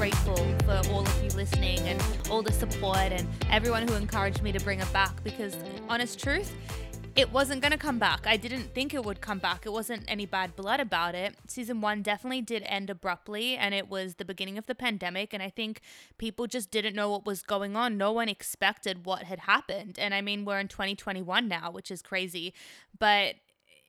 grateful for all of you listening and all the support and everyone who encouraged me to bring it back because, honest truth, it wasn't going to come back. I didn't think it would come back. It wasn't any bad blood about it. Season one definitely did end abruptly, and it was the beginning of the pandemic. And I think people just didn't know what was going on. No one expected what had happened. And I mean, we're in 2021 now, which is crazy. But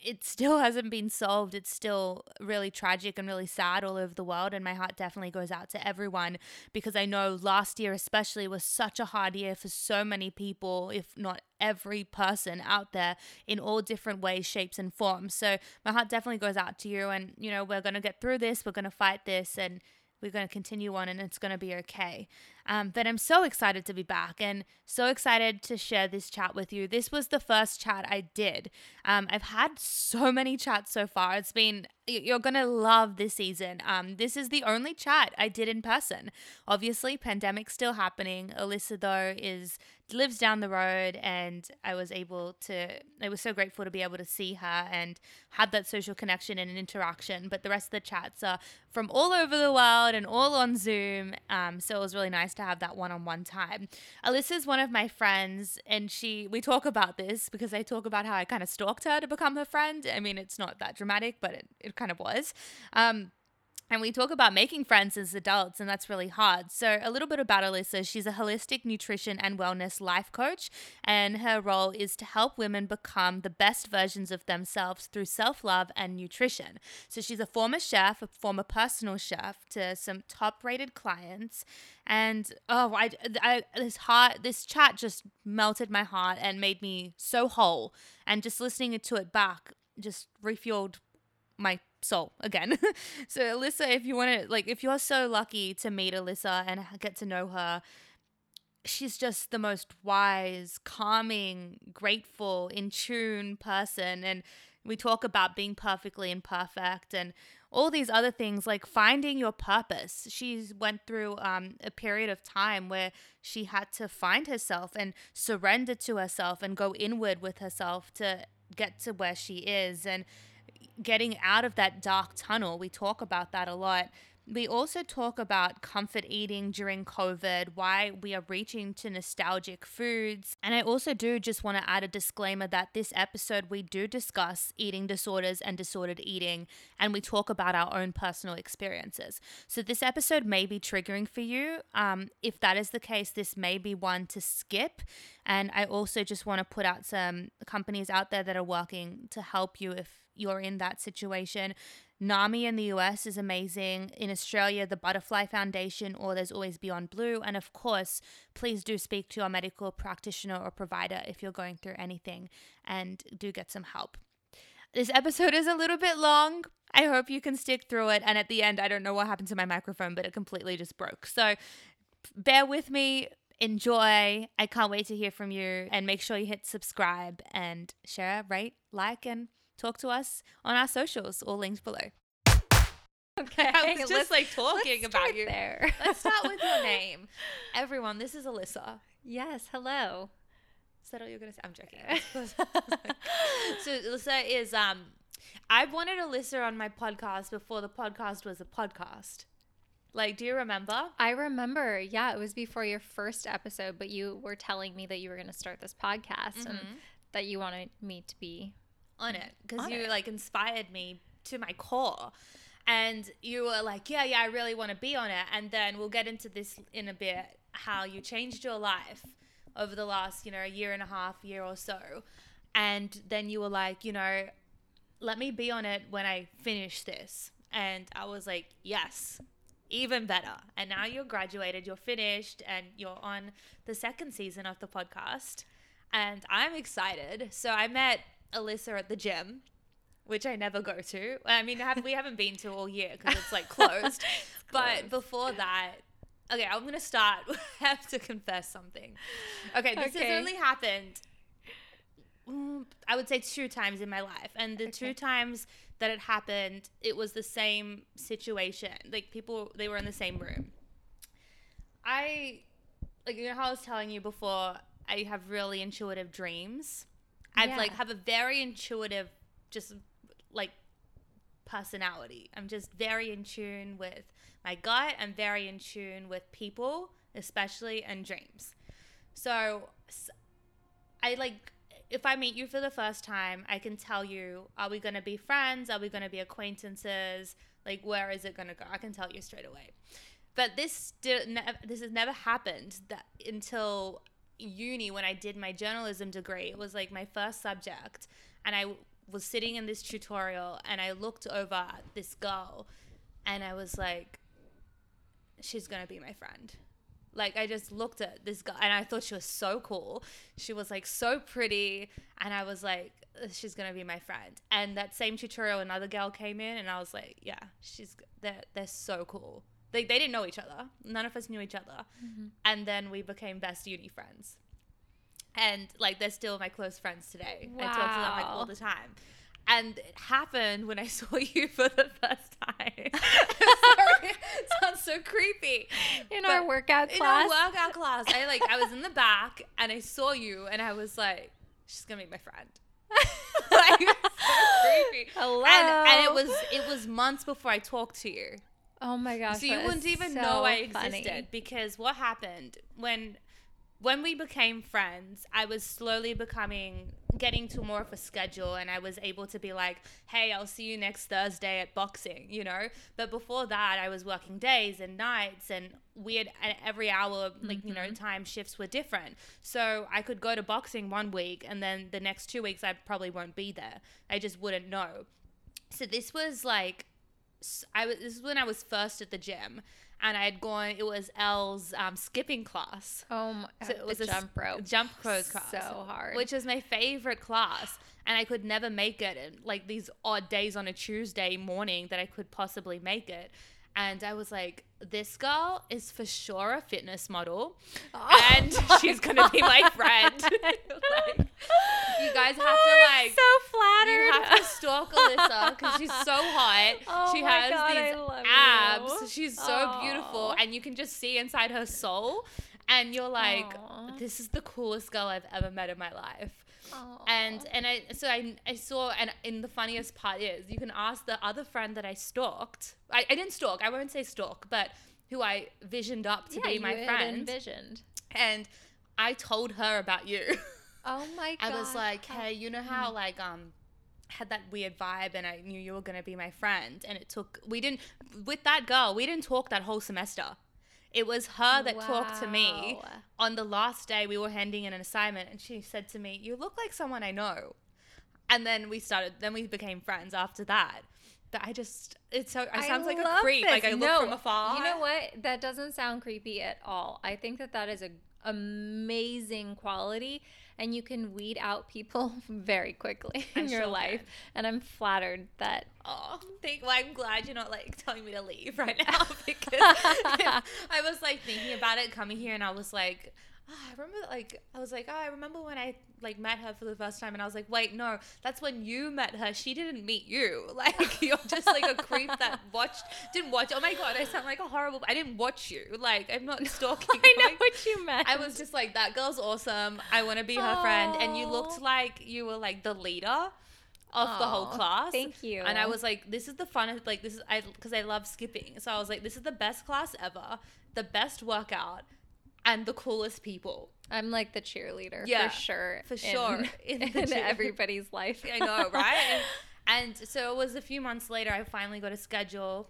it still hasn't been solved. It's still really tragic and really sad all over the world. And my heart definitely goes out to everyone because I know last year, especially, was such a hard year for so many people, if not every person out there in all different ways, shapes, and forms. So my heart definitely goes out to you. And, you know, we're going to get through this, we're going to fight this. And we're going to continue on and it's going to be okay. Um, but I'm so excited to be back and so excited to share this chat with you. This was the first chat I did. Um, I've had so many chats so far. It's been, you're going to love this season. Um, this is the only chat I did in person. Obviously, pandemic still happening. Alyssa, though, is lives down the road and I was able to I was so grateful to be able to see her and have that social connection and interaction but the rest of the chats are from all over the world and all on Zoom um, so it was really nice to have that one-on-one time. Alyssa is one of my friends and she we talk about this because I talk about how I kind of stalked her to become her friend. I mean it's not that dramatic but it, it kind of was. Um, and we talk about making friends as adults, and that's really hard. So, a little bit about Alyssa she's a holistic nutrition and wellness life coach, and her role is to help women become the best versions of themselves through self love and nutrition. So, she's a former chef, a former personal chef to some top rated clients. And oh, I, I, this heart, this chat just melted my heart and made me so whole. And just listening to it back just refueled my soul again. so Alyssa, if you want to like if you're so lucky to meet Alyssa and get to know her, she's just the most wise, calming, grateful, in tune person and we talk about being perfectly imperfect and all these other things like finding your purpose. She went through um, a period of time where she had to find herself and surrender to herself and go inward with herself to get to where she is and getting out of that dark tunnel. We talk about that a lot. We also talk about comfort eating during COVID, why we are reaching to nostalgic foods. And I also do just want to add a disclaimer that this episode we do discuss eating disorders and disordered eating, and we talk about our own personal experiences. So this episode may be triggering for you. Um, if that is the case, this may be one to skip. And I also just want to put out some companies out there that are working to help you if you're in that situation. NAMI in the US is amazing. In Australia, the Butterfly Foundation, or there's always Beyond Blue. And of course, please do speak to your medical practitioner or provider if you're going through anything and do get some help. This episode is a little bit long. I hope you can stick through it. And at the end, I don't know what happened to my microphone, but it completely just broke. So bear with me. Enjoy. I can't wait to hear from you. And make sure you hit subscribe and share, rate, like, and talk to us on our socials, all linked below. Okay, I was just like talking about you. there. Let's start with your name. Everyone, this is Alyssa. yes, hello. Is that all you're gonna say? I'm joking. so Alyssa is um I wanted Alyssa on my podcast before the podcast was a podcast. Like, do you remember? I remember, yeah, it was before your first episode, but you were telling me that you were going to start this podcast and that you wanted me to be on it because you it. like inspired me to my core. And you were like yeah yeah i really want to be on it. And then we'll get into this in a bit how you changed your life over the last you know a year and a half year or so. And then you were like you know let me be on it when i finish this. And i was like yes even better. And now you're graduated you're finished and you're on the second season of the podcast. And i'm excited. So i met alyssa at the gym which I never go to. I mean, have, we haven't been to all year because it's like closed. but before that, okay, I'm gonna start. I have to confess something. Okay, this Okay. has only happened. mm, I would say two times in my life, and the two times that it happened, it was the same situation. Like people, they were in the same room. I, like you know how I was telling you before, I have really intuitive dreams. I've like have a very intuitive, just like personality. I'm just very in tune with my gut. I'm very in tune with people, especially and dreams. So I like if I meet you for the first time, I can tell you, are we going to be friends? Are we going to be acquaintances? Like, where is it going to go? I can tell you straight away. But this did ne- this has never happened that until uni when I did my journalism degree. It was like my first subject, and I was sitting in this tutorial, and I looked over at this girl, and I was like, she's gonna be my friend. Like I just looked at this girl and I thought she was so cool. She was like so pretty and I was like she's to be my friend. And that same tutorial another girl came in and I was like, yeah, she's they're they're so cool. They they didn't know each other. None of us knew each other. Mm-hmm. And then we became best uni friends. And like they're still my close friends today. Wow. I talk to them like all the time and it happened when I saw you for the first time. Sorry, it sounds so creepy. In but our workout class. In our workout class, I like I was in the back and I saw you and I was like, she's gonna be my friend. like, so creepy. Hello. And, and it was it was months before I talked to you. Oh my gosh. So you wouldn't even so know I existed funny. because what happened when when we became friends, I was slowly becoming getting to more of a schedule and I was able to be like, hey, I'll see you next Thursday at boxing, you know? But before that, I was working days and nights and weird and every hour like mm-hmm. you know mm-hmm. time shifts were different so i could go to boxing one week and then the next two weeks i probably won't be there i just wouldn't know so this was like i was this is when i was first at the gym and I had gone. It was Elle's um, skipping class. Oh my! So it was a jump rope, jump rope class, so hard, which was my favorite class. And I could never make it. And like these odd days on a Tuesday morning that I could possibly make it. And I was like, this girl is for sure a fitness model, oh and she's gonna be my friend. like, you guys have to like so flattered. You have to because she's so hot. Oh she has God, these abs. You. She's so beautiful, and you can just see inside her soul. And you're like, Aww. this is the coolest girl I've ever met in my life. Aww. And and I so I, I saw and in the funniest part is you can ask the other friend that I stalked. I, I didn't stalk. I won't say stalk, but who I visioned up to yeah, be my you friend. Envisioned. And I told her about you. Oh my god. I was like, hey, you know how like um had that weird vibe and I knew you were gonna be my friend and it took we didn't with that girl, we didn't talk that whole semester. It was her that wow. talked to me on the last day we were handing in an assignment and she said to me, You look like someone I know. And then we started then we became friends after that. But I just it's so I sounds like a creep. This. Like I no, look from afar. You know what? That doesn't sound creepy at all. I think that that is a amazing quality and you can weed out people very quickly in I'm your life. And I'm flattered that. Oh, thank. Well, I'm glad you're not like telling me to leave right now because I was like thinking about it coming here, and I was like, Ah, I remember like I was like, oh, I remember when I like met her for the first time, and I was like, wait, no, that's when you met her. She didn't meet you. Like you're just like a creep that watched, didn't watch. Oh my god, I sound like a horrible. I didn't watch you. Like I'm not stalking. I know like, what you meant. I was just like, that girl's awesome. I want to be her friend, and you looked like you were like the leader of the whole class. Thank you. And I was like, this is the funnest, like, this is, I, because I love skipping. So I was like, this is the best class ever, the best workout, and the coolest people. I'm like the cheerleader Yeah, for sure. for sure, In, in in everybody's life. I know, right? and, so it was a few months later, I finally got a schedule,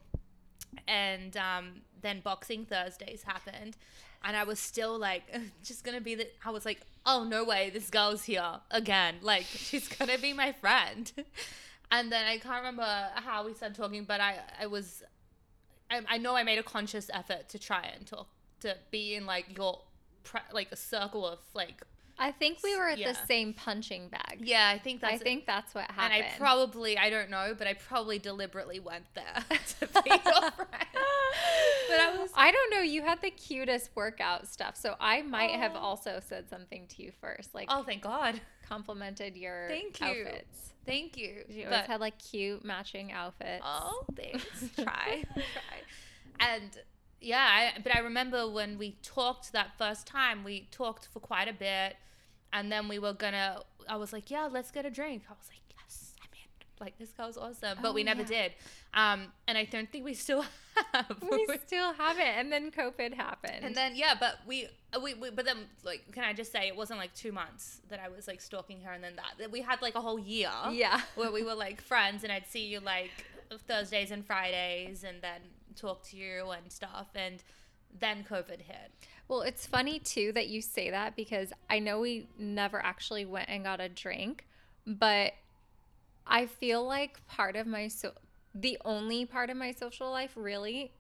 and um, then Boxing Thursdays happened. And I was still like, just gonna be the. I was like, oh no way, this girl's here again. Like she's gonna be my friend. and then I can't remember how we started talking, but I I was, I, I know I made a conscious effort to try and talk to be in like your, pre- like a circle of like. I think we were at Yeah. the same punching bag. Yeah, I think that's. I think that's what happened. And. I probably, I don't know, but I probably deliberately went there to be your friend. But I was I don't know. You had the cutest workout stuff, so I might have Oh. also said something to you first, like Oh, thank God. complimented your Thank you. outfits. Thank you. You always But- had like cute matching outfits. Oh, thanks. try, try. And yeah, I, but I remember when we talked that first time, we talked for quite a bit, and then we were gonna. I was like, "Yeah, let's get a drink." I was like, "Yes, I'm in. like this girl's awesome, but Oh, we never yeah. did. Um, and I don't think we still have. we still haven't. And then COVID happened. and then yeah, but we, uh, we we but then like can I just say it wasn't like two months that I was like stalking her, and then that that we had like a whole year. yeah. where we were like friends and I'd see you like Thursdays and Fridays and then talk to you and stuff and then COVID hit. Well, it's funny too that you say that because I know we never actually went and got a drink, but I feel like part of my so the only part of my social life really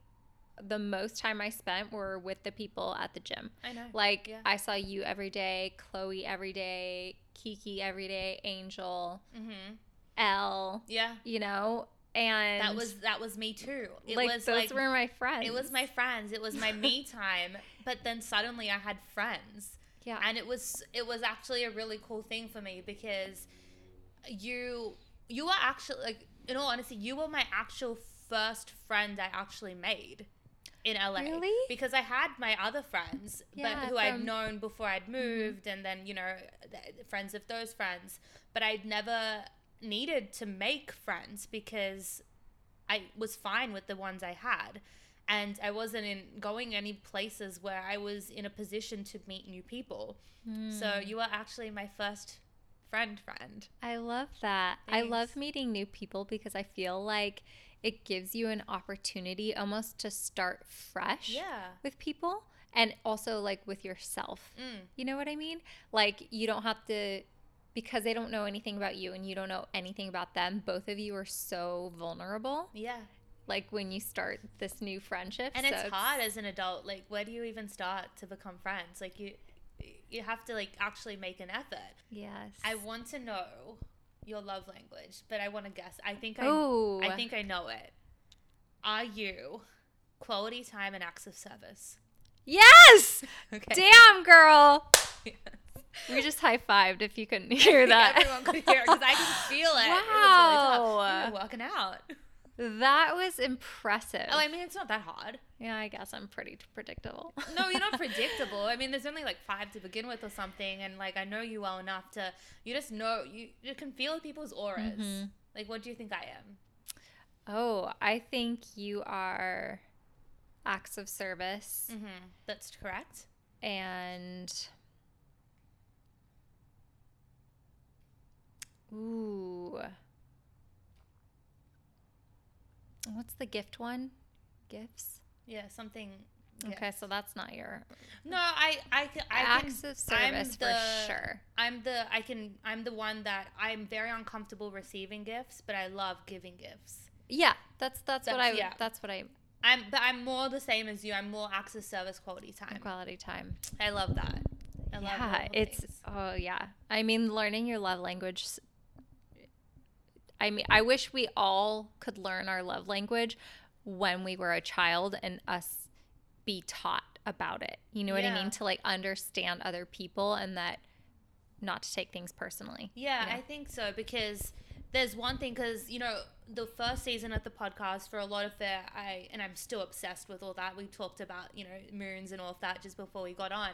the most time I spent were with the people at the gym. I know. Like Yeah. I saw you every day, Chloe every day, Kiki every day, Angel, Mhm. Elle, Yeah. you know, and That was that was me too. It like was those like were my friends. it was my friends. It was my me time. But then suddenly I had friends. yeah. and it was it was actually a really cool thing for me because you you were actually like in all honesty you were my actual first friend i actually made in la Really? because i had my other friends Yeah, but who i'd known before i'd mm-hmm. moved and then you know friends of those friends but i'd never needed to make friends because i was fine with the ones i had and i wasn't in going any places where i was in a position to meet new people so Hmm. you were actually my first friend friend. I love that. I love meeting new people because I feel like it gives you an opportunity almost to start fresh Yeah. with people and also like with yourself. Mm. You know what I mean? Like you don't have to because they don't know anything about you and you don't know anything about them. Both of you are so vulnerable Yeah. like when you start this new friendship. And So it's hard as an adult. Like, where do you even start to become friends? Like, you you have to like actually make an effort. Yes. I want to know your love language, but I want to guess. I think I Oh. I think I know it. Are you quality time and acts of service? Yes! Okay. Damn, girl. We just high fived if you couldn't hear that. Everyone could hear because I could feel it. It really. Wow. You were working out. That was impressive. Oh, I mean, it's not that hard. yeah, I guess I'm pretty predictable. No, you're not predictable. I mean, there's only like five to begin with or something, and like I know you well enough to you just know you you can feel people's auras. Mhm. Like, what do you think I am? Oh, I think you are acts of service Mm-hmm. That's correct. and ooh. What's the gift one? Gifts. Yeah, something. Okay, so that's not your No, I I can I acts can, of service for sure. I'm the I can I'm the one that I'm very uncomfortable receiving gifts, but I love giving gifts. Yeah, that's that's, what I yeah. that's what I I'm but I'm more the same as you. I'm more acts of service quality time. quality time. I love that. I yeah, the it's things. oh yeah. I mean, learning your love language. I mean, I wish we all could learn our love language when we were a child and us be taught about it. You know what I mean? To like understand other people and that not to take things personally. Yeah, Yeah. I think so because there's one thing because you know the first season of the podcast for a lot of it, I and I'm still obsessed with all that. We talked about you know moons and all of that just before we got on,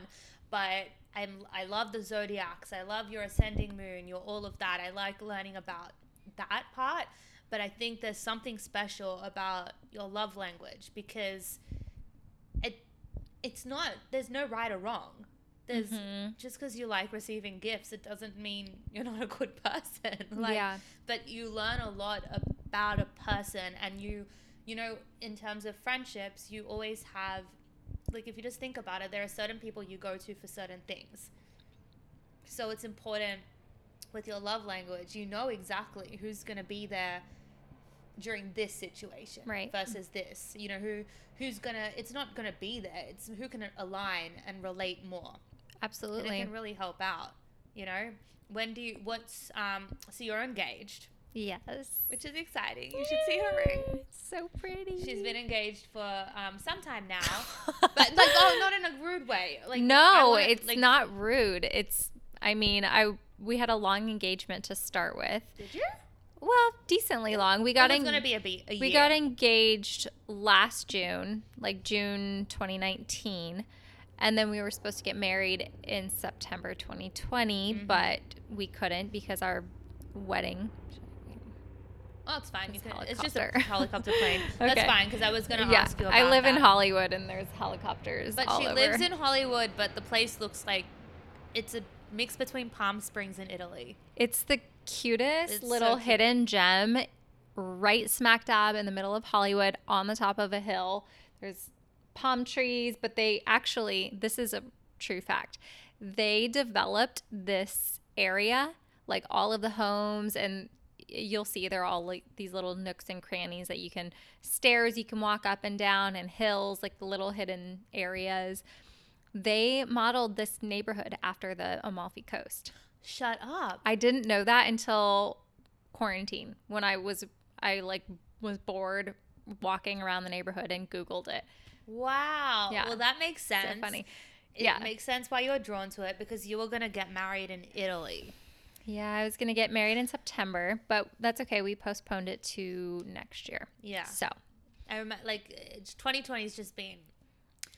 but I'm I love the zodiacs. I love your ascending moon. Your all of that. I like learning about that part. But I think there's something special about your love language because it it's not there's no right or wrong. There's Mhm. just because you like receiving gifts, it doesn't mean you're not a good person. like, yeah. But you learn a lot about a person, and you, you know, in terms of friendships, you always have, like, if you just think about it, there are certain people you go to for certain things. So it's important with your love language, you know exactly who's going to be there during this situation Right. versus this you know who who's gonna it's not gonna be there it's who can align and relate more and Absolutely. it can really help out you know when do you what's um so you're engaged yes. which is exciting you should see her ring It's so pretty. she's been engaged for um some time now but like oh not in a rude way like no, wanna- it's like, not rude. It's I mean, I we had a long engagement to start with. did you Well, decently long. We got en- gonna be a, be- a we year. got engaged last June, like June 2019. And then we were supposed to get married in September 2020, Mhm. but we couldn't because our wedding Oh, it's fine. You It's it's just a helicopter. plane. That's fine because I was gonna yeah, ask you about I live in. Hollywood and there's helicopters But she over. lives in Hollywood, but the place looks like it's a mix between Palm Springs and Italy. It's the cutest It's so little cute. hidden gem right smack dab in the middle of Hollywood on the top of a hill. There's palm trees, but they actually, this is a true fact. They developed this area, like all of the homes, and you'll see they're all like these little nooks and crannies that you can, stairs you can walk up and down, and hills, like the little hidden areas. They modeled this neighborhood after the Amalfi Coast. Shut up. I didn't know that until quarantine when I was I like was bored walking around the neighborhood and googled it. Wow. Yeah. Well, that makes So sense. funny. It Yeah. makes sense why you were drawn to it because you were gonna get married in Italy. Yeah, I was going to get married in September, but that's okay. We postponed it to next year. Yeah. So, I remember, like, it's- 2020 has just been.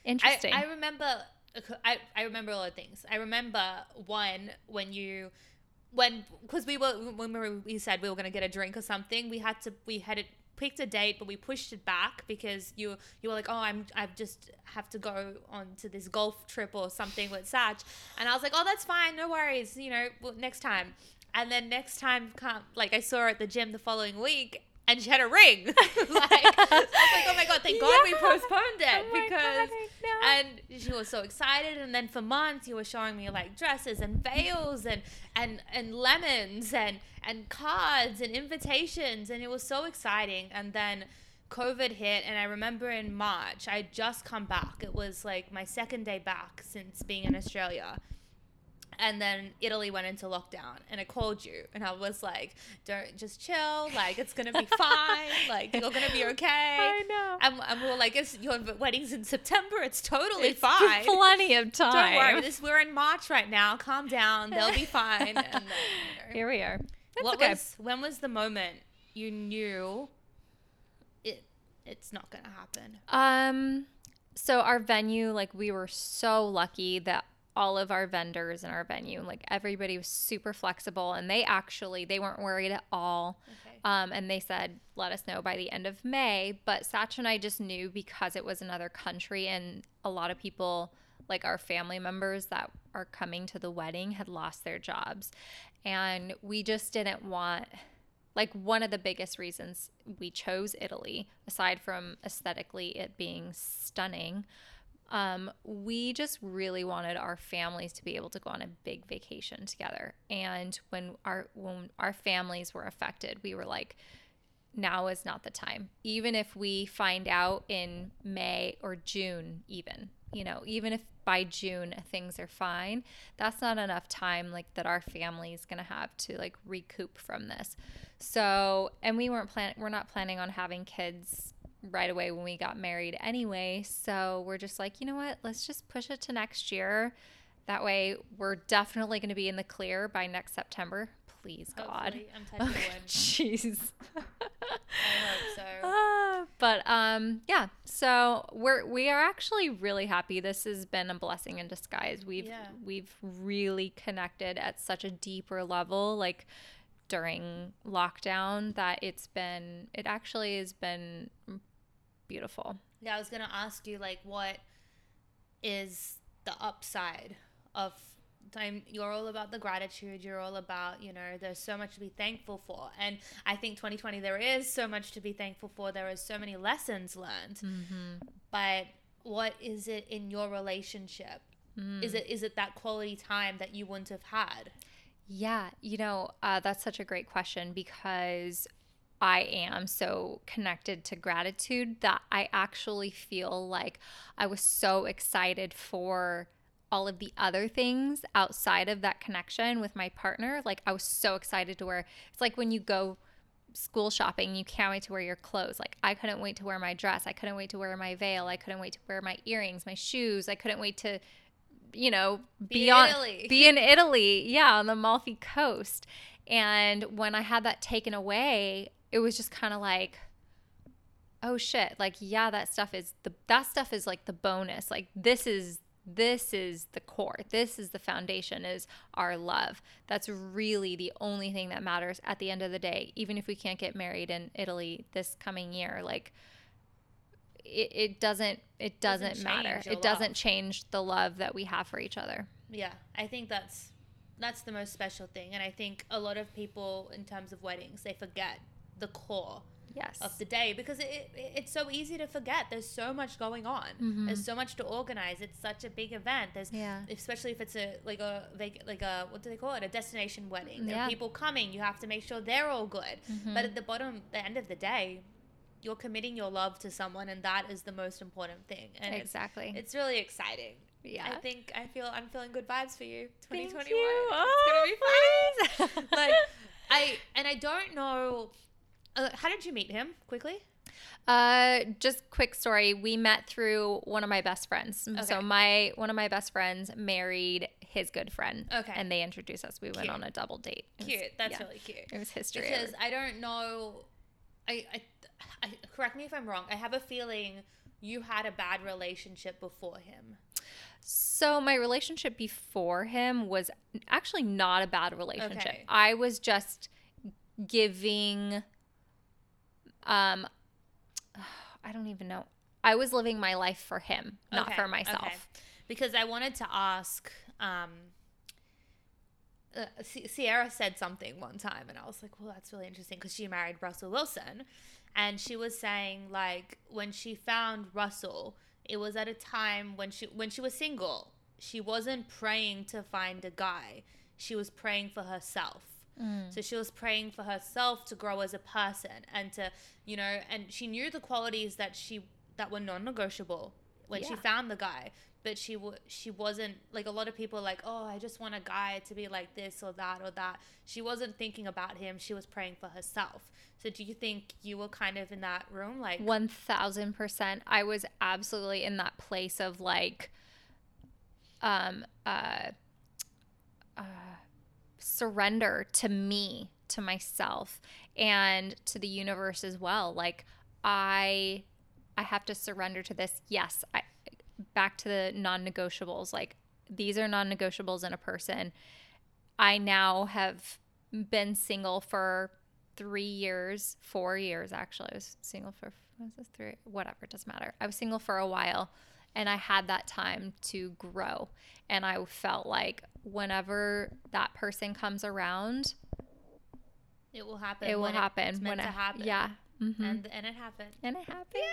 I, interesting. I remember. I, I remember a lot of things. I remember one when you, when because we were when we, were, we said we were gonna get a drink or something. We had to we had it picked a date, but we pushed it back because you you were like, oh, I'm I've just have to go on to this golf trip or something with Satch, and I was like, oh, that's fine, no worries, you know, well, next time. And then next time, come like I saw her at the gym the following week. And she had a ring. like, I was like, oh my god, thank God we postponed it Oh because God, and she was so excited. And then for months you were showing me like dresses and veils and and and lemons and and cards and invitations and it was so exciting. And then covid hit and i remember in march i had just come back. It was like my second day back since being in australia and then Italy went into lockdown, and I called you, and I was like, "Don't just chill. Like it's gonna be fine. Like you're gonna be okay." I know. And, and we were like, it's, your wedding's in September. It's totally It's fine. Plenty of time. Don't worry. This we're in March right now. Calm down. They'll be fine. And then, you know. Here we are. That's what okay. was when was the moment you knew it it's not gonna happen? Um, so our venue, like we were so lucky that all of our vendors in our venue, like everybody was super flexible and they actually they weren't worried at all. Okay. Um, and they said, let us know by the end of May. But Satch and I just knew because it was another country and a lot of people, like our family members that are coming to the wedding, had lost their jobs. And we just didn't want, like, one of the biggest reasons we chose Italy, aside from aesthetically it being stunning. Um, we just really wanted our families to be able to go on a big vacation together. And when our when our families were affected, we were like, now is not the time. Even if we find out in May or June, even, you know, even if by June things are fine, that's not enough time like that our family is gonna have to like recoup from this. So, and we weren't plan we're not planning on having kids right away when we got married anyway. So we're just like, you know what? Let's just push it to next year. That way, we're definitely going to be in the clear by next September. Please, God. Hopefully, I'm touching. Jeez. I hope so. Ah, but um, yeah. So we're we are actually really happy. This has been a blessing in disguise. We've Yeah. we've really connected at such a deeper level, like during lockdown, that it's been it actually has been beautiful. Yeah, I was gonna ask you like what is the upside of time you're all about the gratitude you're all about you know there's so much to be thankful for and i think 2020 there is so much to be thankful for there is so many lessons learned Mm-hmm. but what is it in your relationship Mm. is it is it that quality time that you wouldn't have had Yeah, you know, uh, that's such a great question because I am so connected to gratitude that I actually feel like I was so excited for all of the other things outside of that connection with my partner. Like, I was so excited to wear it's like when you go school shopping, you can't wait to wear your clothes. Like, I couldn't wait to wear my dress. I couldn't wait to wear my veil. I couldn't wait to wear my earrings, my shoes. I couldn't wait to you know, Be be, in on Italy. be in Italy, yeah, on the Amalfi Coast. And when I had that taken away, it was just kind of like, oh shit, like yeah, that stuff is the that stuff is like the bonus. Like this is this is the core. This is the foundation is our love. That's really the only thing that matters at the end of the day. Even if we can't get married in Italy this coming year, like it, it doesn't it doesn't, Doesn't matter. It doesn't change the love that we have for each other. Yeah, I think that's that's the most special thing, and I think a lot of people, in terms of weddings, they forget the core Yes. of the day because it, it it's so easy to forget. There's so much going on. Mm-hmm. There's so much to organize. It's such a big event. There's Yeah. especially if it's a like a vac- like a what do they call it? A destination wedding. There Yeah. are people coming. You have to make sure they're all good. Mm-hmm. But at the bottom, the end of the day. You're committing your love to someone, and that is the most important thing. And Exactly. it's really exciting. Yeah. I think I feel I'm feeling good vibes for you. Thank 2021. you. It's gonna be oh, fun. Oh, like I and I don't know. Uh, how did you meet him? Quickly. Uh, just quick story. We met through one of my best friends. Okay. So my one of my best friends married his good friend. Okay. And they introduced us. We went Cute. on a double date. Was- Cute. That's yeah. really cute. It was history. Because I don't know. I, I, I correct me if I'm wrong. I have a feeling you had a bad relationship before him. So my relationship before him was actually not a bad relationship. Okay. I was just giving um I don't even know. I was living my life for him, not Okay, for myself. okay. Because I wanted to ask. Um, uh, Ciara said something one time, and I was like, "Well, that's really interesting," because she married Russell Wilson, and she was saying like when she found Russell, it was at a time when she when she was single. She wasn't praying to find a guy; she was praying for herself. So she was praying for herself to grow as a person and to, you know, and she knew the qualities that she that were non-negotiable when she found the guy, but she w- she wasn't like a lot of people are like, "Oh, I just want a guy to be like this or that or that." She wasn't thinking about him, she was praying for herself. So do you think you were kind of in that room like 1000% i was absolutely in that place of like um uh, uh surrender to me to myself and to the universe as well like i i have to surrender to this yes i back to the non-negotiables like these are non-negotiables in a person i now have been single for three years, four years actually. I was single for was this three? Whatever, it doesn't matter. I was single for a while, and I had that time to grow. And I felt like whenever that person comes around, it will happen? it will when happen. It's meant when to I, happen. Yeah. hmm And and it happened. and it happened.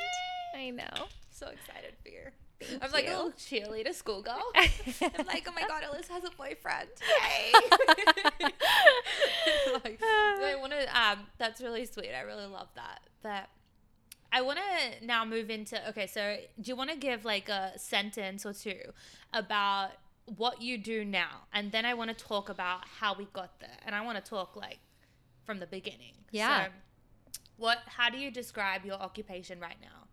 I know. So excited for you. Thank I'm like a you. little cheerleader schoolgirl. I'm like, oh my god, Alyssa has a boyfriend. Yay! like, I want to. Um, that's really sweet. I really love that. But I want to now move into. Okay, so do you want to give like a sentence or two about what you do now, and then I want to talk about how we got there, and I want to talk like from the beginning. Yeah. So, what? How do you describe your occupation right now?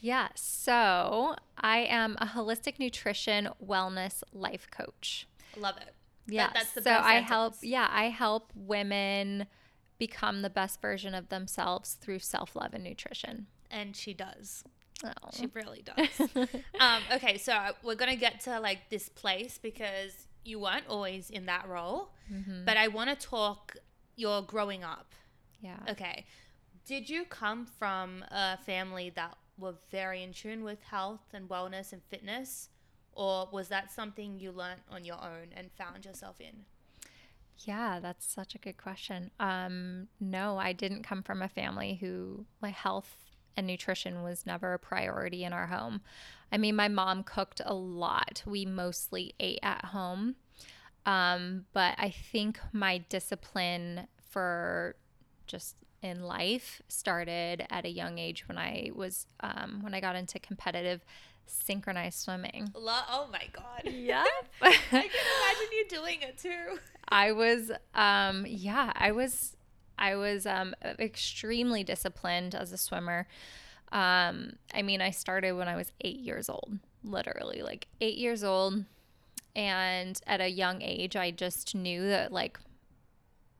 Yeah. So I am a holistic nutrition wellness life coach. Love it. Yeah. That- that's the so I help yeah, I help women become the best version of themselves through self-love and nutrition. And she does. Oh. She really does. um, okay, so we're gonna get to like this place because you weren't always in that role, Mm-hmm. but I want to talk your growing up. yeah. Okay, did you come from a family that were very in tune with health and wellness and fitness, or was that something you learnt on your own and found yourself in? Yeah, that's such a good question. Um, no, I didn't come from a family who my health and nutrition was never a priority in our home. I mean, my mom cooked a lot. We mostly ate at home. Um, but I think my discipline for just in life started at a young age when I was um, when I got into competitive synchronized swimming. Lo- oh my god! Yeah. I can imagine you doing it too. I was um yeah, I was I was um extremely disciplined as a swimmer. Um I mean, I started when I was 8 years old, literally like 8 years old and at a young age I just knew that like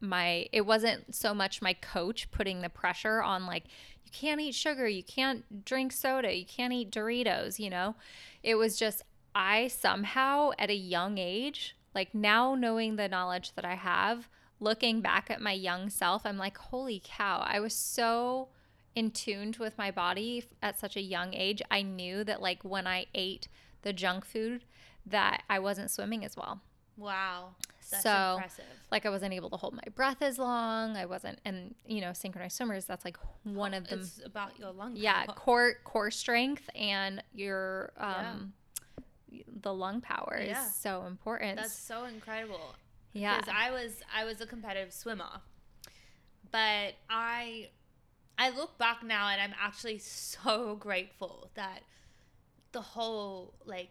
my it wasn't so much my coach putting the pressure on like can't eat sugar, you can't drink soda, you can't eat Doritos, you know. It was just I somehow at a young age, like now knowing the knowledge that I have, looking back at my young self, I'm like, holy cow, I was so in tuned with my body at such a young age. I knew that like when I ate the junk food that I wasn't swimming as well. Wow. That's so impressive. like I wasn't able to hold my breath as long. I wasn't and you know, synchronized swimmers, that's like one of them It's about your lung yeah, power. core core strength and your um the lung power Yeah. is so important. That's so incredible. yeah. because I was I was a competitive swimmer, but I I look back now and I'm actually so grateful that the whole like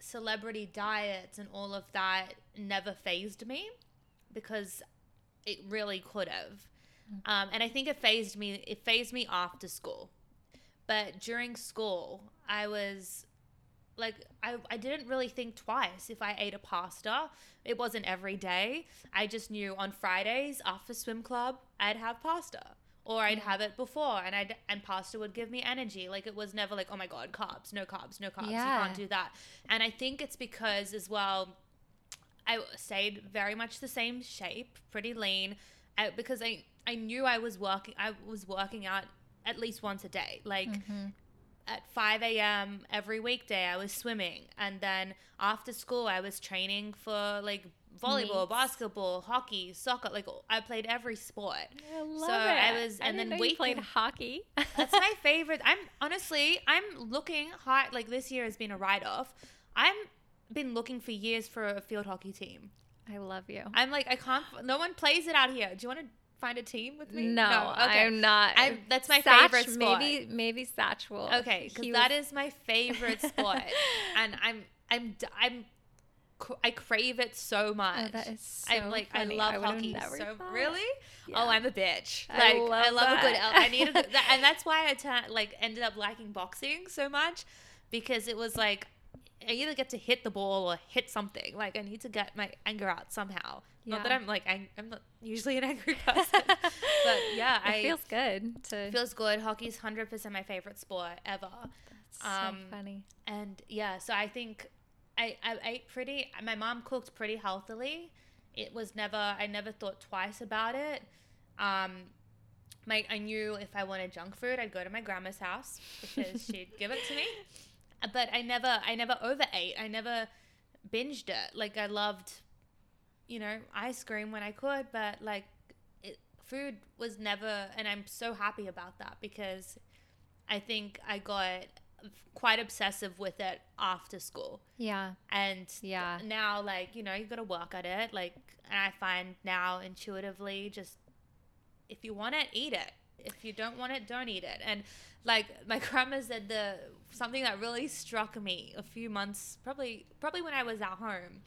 celebrity diets and all of that never phased me because it really could have. Um, and I think it phased me. It phased me after school, but during school, I was like I, I didn't really think twice if I ate a pasta. It wasn't every day. I just knew on Fridays after swim club, I'd have pasta. Or I'd have it before and I'd and pasta would give me energy. Like it was never like, oh my god, carbs, no carbs, no carbs. Yeah. You can't do that. And I think it's because as well I stayed very much the same shape, pretty lean, uh, because I I knew I was working. I was working out at least once a day, like Mm-hmm. at 5 a.m. every weekday. I was swimming, and then after school, I was training for like volleyball, basketball, hockey, soccer. Like I played every sport. I love so it. I was- I and then we played hockey. That's my favorite. I'm honestly, I'm looking hard. Like this year has been a write off. I'm been looking for years for a field hockey team. I love you. I'm like, I can't. No one plays it out here. Do you want to find a team with me? No, no okay. I'm not. I'm- that's my Satch, favorite sport. Maybe maybe Satch will. Okay, because that was- is my favorite sport, and I'm I'm I'm I crave it so much. Oh, that is so I'm like funny. I love I hockey so thought. really. Yeah. Oh, I'm a bitch. I Like I love love, a good. that. I need a good, that, and that's why I turn like ended up liking boxing so much because it was like I either get to hit the ball or hit something. Like I need to get my anger out somehow. Not that I'm like ang- I'm not usually an angry person, but yeah, it I feels good to. feels good. Hockey's hundred percent my favorite sport ever. so um, funny. And yeah, so I think I, I ate pretty. My mom cooked pretty healthily. It was never. I never thought twice about it. Um, my I knew if I wanted junk food, I'd go to my grandma's house because she'd give it to me. But I never. I never overate. I never binged it. Like I loved, you know, ice cream when I could, but like. It, food was never, and I'm so happy about that because I think I got quite obsessive with it after school. Yeah. And Yeah. now, like, you know, you got to work at it. Like, and I find now intuitively just if you want it, eat it. If you don't want it, don't eat it. And like my grandma said, the something that really struck me a few months, probably probably when I was at home.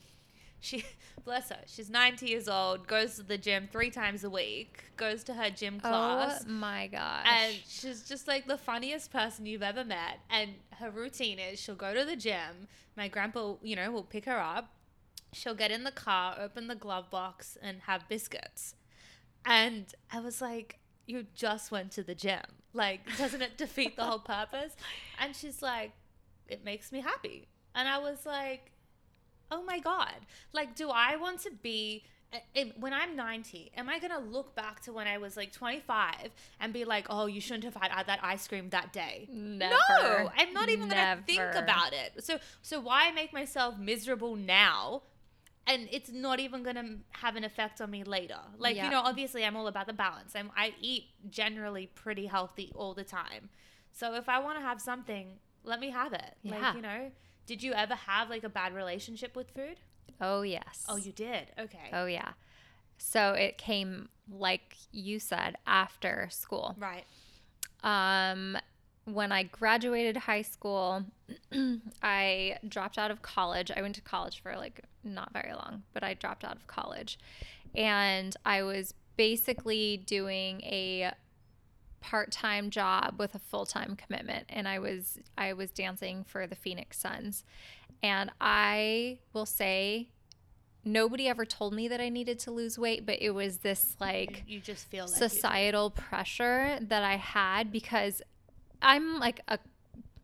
She, bless her, she's 90 years old, goes to the gym three times a week, goes to her gym oh class. Oh my gosh. And she's just like the funniest person you've ever met. And her routine is she'll go to the gym. My grandpa, you know, will pick her up. She'll get in the car, open the glove box, and have biscuits. And I was like, You just went to the gym. Like, doesn't it defeat the whole purpose? And she's like, It makes me happy. And I was like, Oh my God. Like, do I want to be when I'm 90, am I gonna look back to when I was like 25 and be like, "Oh, you shouldn't have had that ice cream that day"? Never. No, I'm not even gonna think about it. So, so why make myself miserable now? And it's not even gonna have an effect on me later. Like Yeah. you know, obviously, I'm all about the balance. I'm I eat generally pretty healthy all the time. So if I want to have something, let me have it. Yeah. Like you know, did you ever have like a bad relationship with food? Oh yes. Oh, you did. Okay. Oh yeah. So it came like you said after school. Right. Um, when I graduated high school, I dropped out of college. I went to college for like not very long, but I dropped out of college. And I was basically doing a part-time job with a full-time commitment and I was I was dancing for the Phoenix Suns. And I will say nobody ever told me that I needed to lose weight, but it was this like You just feel like societal pressure that I had because I'm like a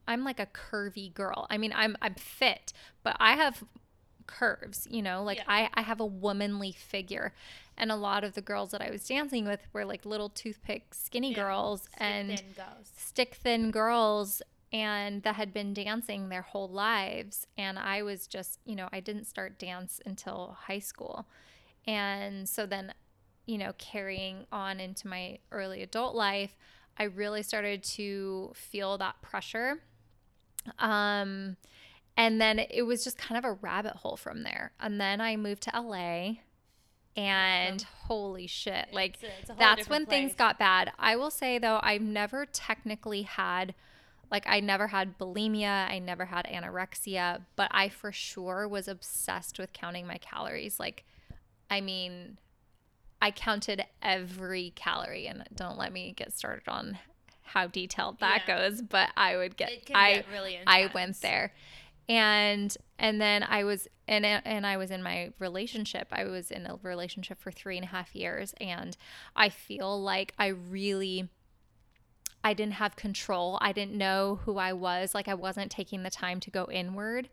I'm like a curvy girl. I mean, I'm I'm fit, but I have curves, you know, like Yeah. I, I have a womanly figure. And a lot of the girls that I was dancing with were like little toothpick skinny Yeah. girls Stick and thin girls. stick thin girls and that had been dancing their whole lives and I was just, you know, I didn't start dance until high school. And so then, you know, carrying on into my early adult life, I really started to feel that pressure. Um and then it was just kind of a rabbit hole from there. And then I moved to LA and holy shit, like It's a- it's that's when different things got bad. I will say though, I've never technically had like I never had bulimia, I never had anorexia, but I for sure was obsessed with counting my calories. Like I mean, I counted every calorie and don't let me get started on how detailed that Yeah. goes, but I would get I get really I went there. And and then I was and and I was in my relationship. I was in a relationship for three and a half years, and I feel like I really I didn't have control. I didn't know who I was. Like I wasn't taking the time to go inward.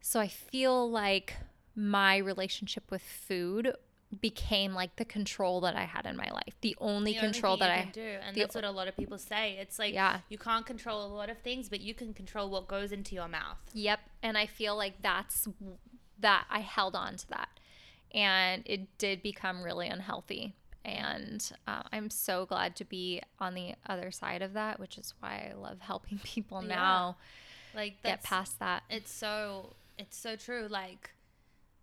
So I feel like my relationship with food became like the control that I had in my life. The only The control that I do, and the- that's what a lot of people say. It's like Yeah. you can't control a lot of things, but you can control what goes into your mouth. Yep. And I feel like that's that I held on to that. And it did become really unhealthy. And uh, I'm so glad to be on the other side of that, which is why I love helping people Yeah. now Like get past that. it's so it's so true like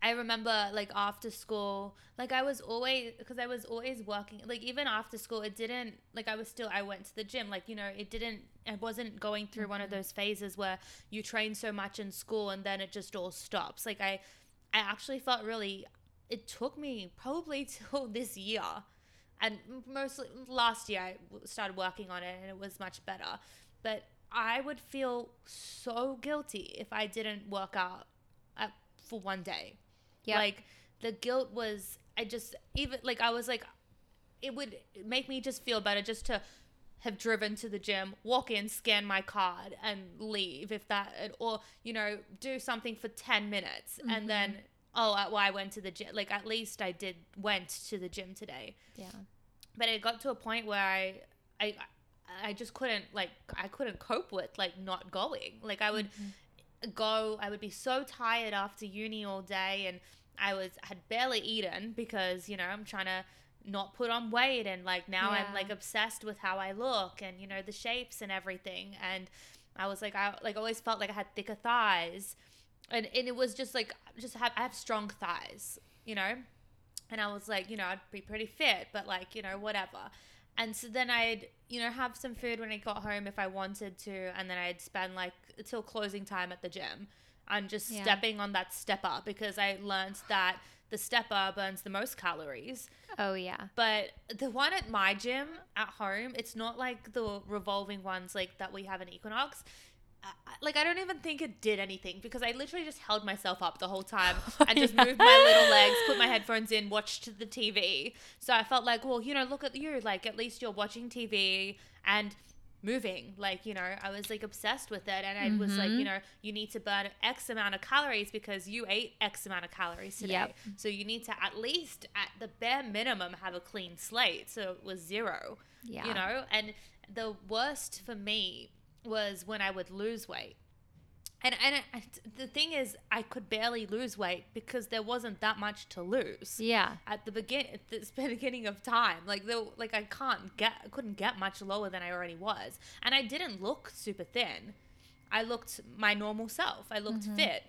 i remember like after school like i was always because i was always working like even after school it didn't like i was still i went to the gym like you know it didn't i wasn't going through one of mm-hmm. those phases where you train so much in school and then it just all stops like i i actually felt really it took me probably till this year and mostly last year I started working on it and it was much better. But I would feel so guilty if I didn't work out at, for one day. Yep. Like the guilt was, I just even like I was like, it would make me just feel better just to have driven to the gym, walk in, scan my card, and leave if that, or you know, do something for ten minutes, and mm-hmm. then oh, uh, well, I went to the gym. Like at least I did went to the gym today Yeah. but it got to a point where I, I, I just couldn't like I couldn't cope with like not going. Like I would mm-hmm. Go, I would be so tired after uni all day, and I was had barely eaten because you know I'm trying to not put on weight, and like now Yeah. I'm like obsessed with how I look and you know the shapes and everything, and I was like I like always felt like I had thicker thighs, and and it was just like just have I have strong thighs, you know. And I was like, you know, I'd be pretty fit, but like, you know, whatever. And so then I'd, you know, have some food when I got home if I wanted to, and then I'd spend like till closing time at the gym and just Yeah. stepping on that stepper because I learned that the stepper burns the most calories. Oh yeah. But the one at my gym at home, it's not like the revolving ones like that we have in Equinox. Like I don't even think it did anything because I literally just held myself up the whole time oh, and just moved my little legs, put my headphones in, watched the TV. So I felt like, well, you know, look at you. Like at least you're watching TV and moving. Like you know, I was like obsessed with it, and I was like, mm-hmm. you know, you need to burn X amount of calories because you ate X amount of calories today. Yep. So you need to at least, at the bare minimum, have a clean slate. So it was zero. Yeah. You know, and the worst for me was when I would lose weight. And and it, the thing is, I could barely lose weight because there wasn't that much to lose Yeah. at the begin at the beginning of time. Like the like I can't get I couldn't get much lower than I already was, and I didn't look super thin. I looked my normal self. I looked mm-hmm. fit,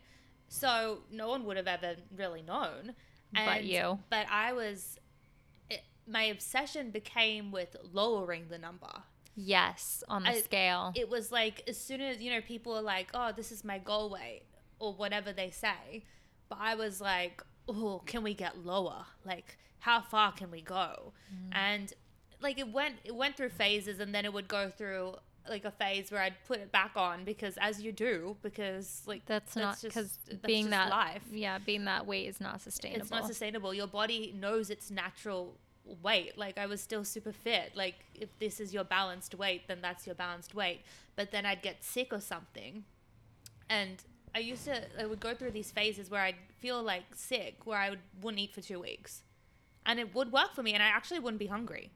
so no one would have ever really known. But you. But I was. It, my obsession became with lowering the number Yes. On the I- scale. it was like as soon as you know people are like oh this is my goal weight or whatever they say but i was like oh can we get lower like how far can we go mm. and like it went it went through phases and then it would go through like a phase where i'd put it back on because as you do because like that's, not because being that life yeah being that weight is not sustainable. it's not sustainable your body knows its natural weight. Like I was still super fit. Like if this is your balanced weight, then that's your balanced weight. But then I'd get sick or something. And I used to I would go through these phases where I'd feel like sick, where I would wouldn't eat for two weeks. And it would work for me and I actually wouldn't be hungry.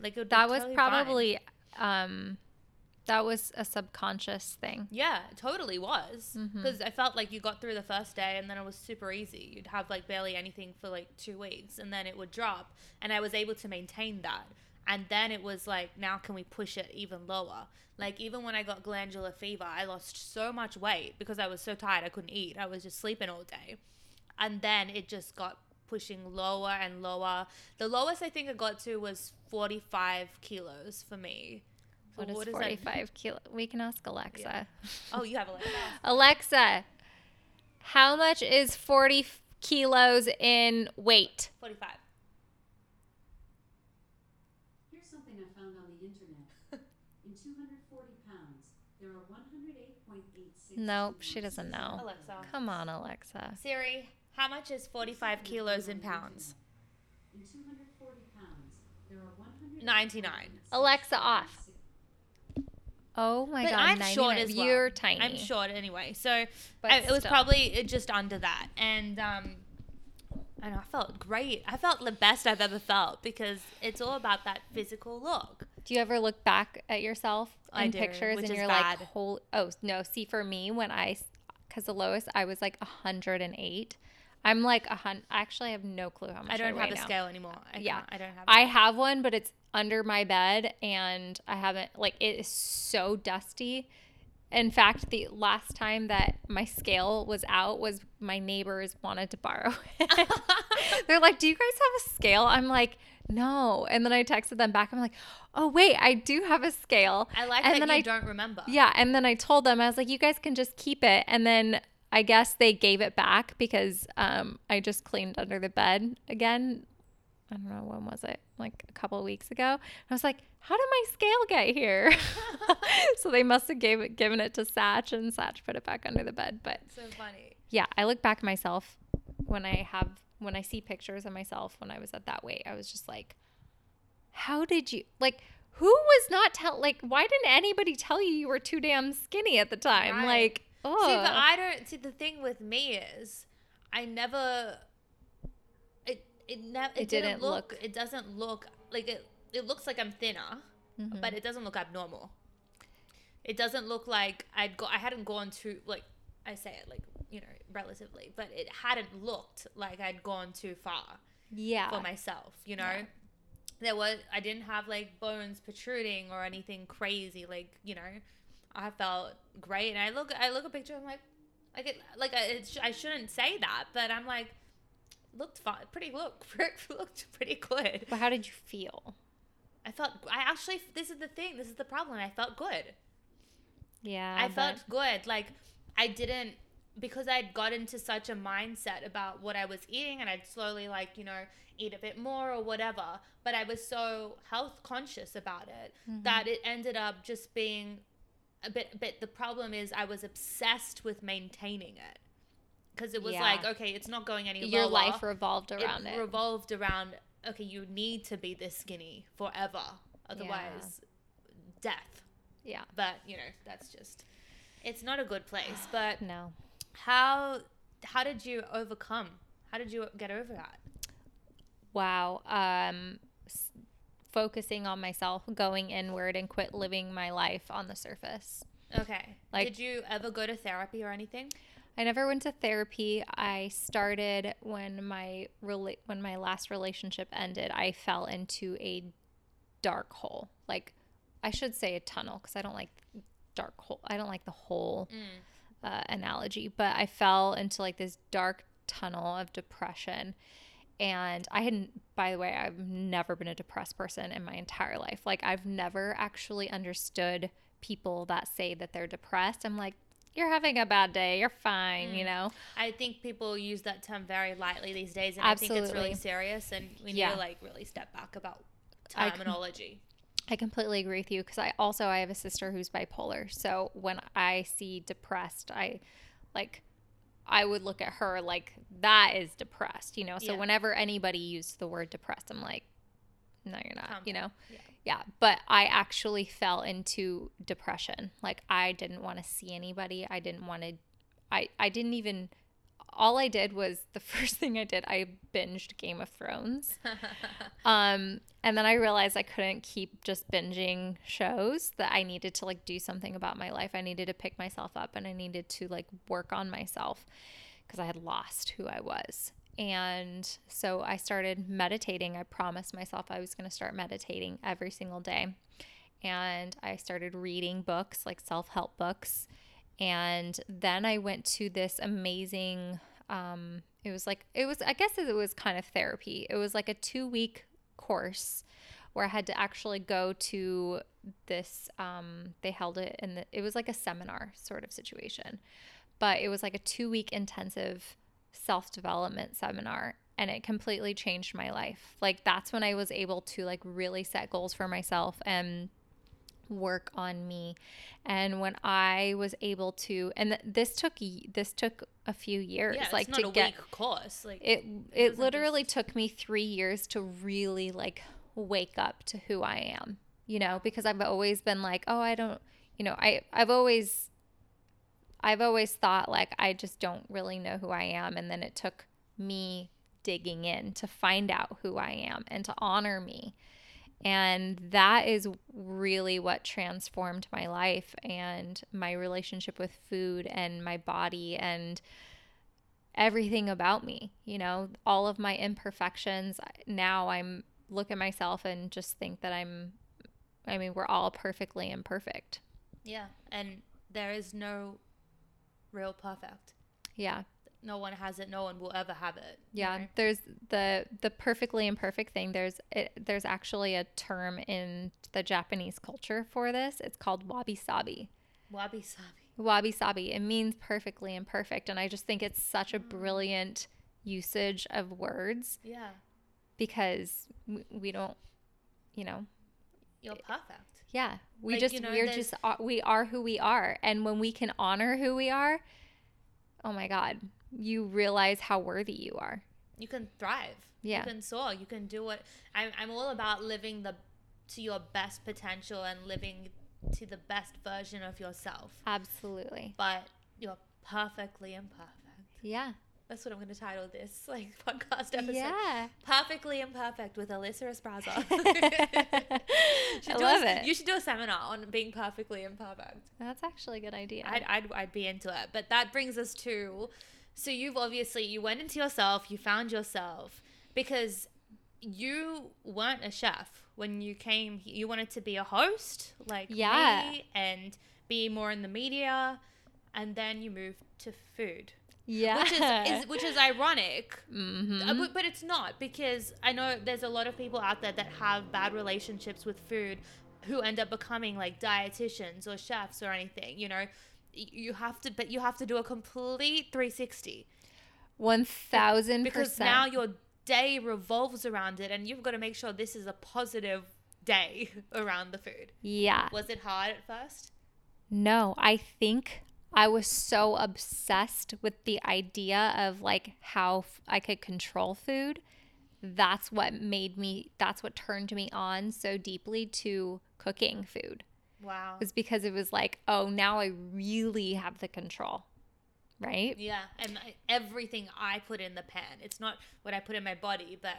Like it would be That was totally fine. probably um that was a subconscious thing. Yeah, it totally was. Mm-hmm. Because I felt like you got through the first day and then it was super easy. You'd have like barely anything for like two weeks and then it would drop. And I was able to maintain that. And then it was like, now can we push it even lower? Like, even when I got glandular fever, I lost so much weight because I was so tired I couldn't eat. I was just sleeping all day. And then it just got pushing lower and lower. The lowest I think it got to was 45 kilos for me. So What is that? 45 kilo? We can ask Alexa. Yeah. Oh, you have Alexa. Alexa, how much is 40 kilos in weight? 45. Here's something I found on the internet. In 240 pounds, there are 108.86. Nope, she doesn't know. Alexa. Come on, Alexa. Siri, how much is 45 kilos in pounds? In 240 pounds, there are 100. 99. Alexa off. Oh my But god, I'm short as well. You're tiny. I'm short anyway. So But I, it was probably just under that. And um, I know I felt great. I felt the best I've ever felt because it's all about that physical look. Do you ever look back at yourself I in do, pictures and you're bad. like, "Holy!" Oh no, see, for me, when I, because the lowest I was like 108. I'm like a hundred. Actually, I have no clue how much I don't weigh have a now. scale anymore. I Yeah. I don't have I have one, but it's under my bed, and I haven't like it is so dusty. In fact, the last time that my scale was out was my neighbors wanted to borrow it. They're like, "Do you guys have a scale?" I'm like, "No." And then I texted them back. I'm like, "Oh wait, I do have a scale." I like and that then you I don't remember. yeah, and then I told them I was like, "You guys can just keep it." And then I guess they gave it back because um, I just cleaned under the bed again. I don't know when was it, like a couple of weeks ago. I was like, "How did my scale get here?" so they must have gave it, given it to Satch, and Satch put it back under the bed. But So funny. yeah, I look back at myself when I have when I see pictures of myself when I was at that weight. I was just like, "How did you like?" Who was not tell like why didn't anybody tell you you were too damn skinny at the time? Right. Like, oh, See, but I don't see the thing with me is I never it never it, It didn't, look, look- it doesn't look like it it looks like I'm thinner, Mm-hmm. but it doesn't look abnormal. It doesn't look like I'd go I hadn't gone too like I say it like, you know, relatively, but it hadn't looked like I'd gone too far yeah, for myself, you know? Yeah. There was I didn't have like bones protruding or anything crazy, like, you know, I felt great and I look I look at a picture I'm like like it like I, it sh- I shouldn't say that, but I'm like looked fine, pretty look looked pretty good. But how did you feel? I felt I actually this is the thing, this is the problem. I felt good. Yeah, I but- felt good. Like I didn't because I'd got into such a mindset about what I was eating and I'd slowly like, you know, eat a bit more or whatever, but I was so health conscious about it Mm-hmm. that it ended up just being a bit but the problem is I was obsessed with maintaining it. Cuz it was Yeah. like, okay, it's not going any your life revolved around it. revolved around okay, you need to be this skinny forever. Otherwise death yeah, but you know that's just it's not a good place but no. how how did you overcome how did you get over that Wow. Um, s- focusing on myself, going inward, and quit living my life on the surface. okay Like- did you ever go to therapy or anything I never went to therapy. I started when my rela- when my last relationship ended. I fell into a dark hole. Like I should say a tunnel because I don't like dark hole. I don't like the hole uh, analogy, but I fell into like this dark tunnel of depression. And I hadn't, by the way, I've never been a depressed person in my entire life. Like, I've never actually understood people that say that they're depressed. I'm like, you're having a bad day. You're fine, you mm. know? i think people use that term very lightly these days and i think it's really serious and we need Yeah. to like really step back about I com- terminology I completely agree with you because I also I have a sister who's bipolar. So when I see depressed, I like I would look at her like that is depressed, you know. So Yeah. whenever anybody used the word depressed, I'm like, no, you're not. Calm you know, Yeah. Yeah. But I actually fell into depression. Like I didn't want to see anybody. I didn't want to. I I didn't even. All I did was the first thing I did. I binged Game of Thrones. Um, and then I realized I couldn't keep just binging shows, that I needed to like do something about my life. I needed to pick myself up and I needed to like work on myself because I had lost who I was. And so I started meditating. I promised myself I was going to start meditating every single day. And I started reading books, like self help books. And then I went to this amazing, um, it was like, it was, I guess it was kind of therapy. It was like a two week course where I had to actually go to this, um, they held it in the, it was like a seminar sort of situation, but it was like a two week intensive self development seminar and it completely changed my life. Like that's when I was able to like really set goals for myself and work on me and when i was able to and th- this took this took a few years Yeah, it's like not to a get week course. Like it it doesn't literally took me 3 years to really like wake up to who I am you know because I've always been like oh I don't you know I I've always I've always thought like I just don't really know who I am and then it took me digging in to find out who I am and to honor me and that is really what transformed my life and my relationship with food and my body and everything about me. You know, all of my imperfections. Now I'm look at myself and just think that I'm I mean, we're all perfectly imperfect. yeah, and there is no real perfect. Yeah. No one has it. No one will ever have it. Yeah, know? there's the the perfectly imperfect thing. There's it, there's actually a term in the Japanese culture for this. It's called wabi sabi. Wabi sabi. Wabi sabi. It means perfectly imperfect, and I just think it's such a mm. brilliant usage of words Yeah, because we, we don't, you know, you're perfect. Yeah, we Like, just you know, we're there's- just uh, we are who we are, and when we can honor who we are, oh my God, you realize how worthy you are. You can thrive. Yeah. You can soar. You can do what. I'm. I'm all about living the to your best potential and living to the best version of yourself. Absolutely. But you're perfectly imperfect. Yeah. That's what I'm going to title this like podcast episode. Yeah. Perfectly imperfect with Alyssa Esparza. I love a, it. You should do a seminar on being perfectly imperfect. That's actually a good idea. I'd, I'd, I'd be into it. But that brings us to so you've obviously you went into yourself, you found yourself because you weren't a chef when you came. You wanted to be a host, like Yeah. me, and be more in the media, and then you moved to food, yeah. which is, is which is ironic. Uh, but, but it's not because I know there's a lot of people out there that have bad relationships with food who end up becoming like dietitians or chefs or anything, you know. You have to but you have to do a complete 360 One thousand because now your day revolves around it and you've got to make sure this is a positive day around the food. yeah. Was it hard at first? No, I think I was so obsessed with the idea of like how f- I could control food. That's what made me, that's what turned me on so deeply to cooking food. Wow. Was because it was like, oh, now I really have the control. Right? Yeah, and I- everything I put in the pan. It's not what I put in my body, but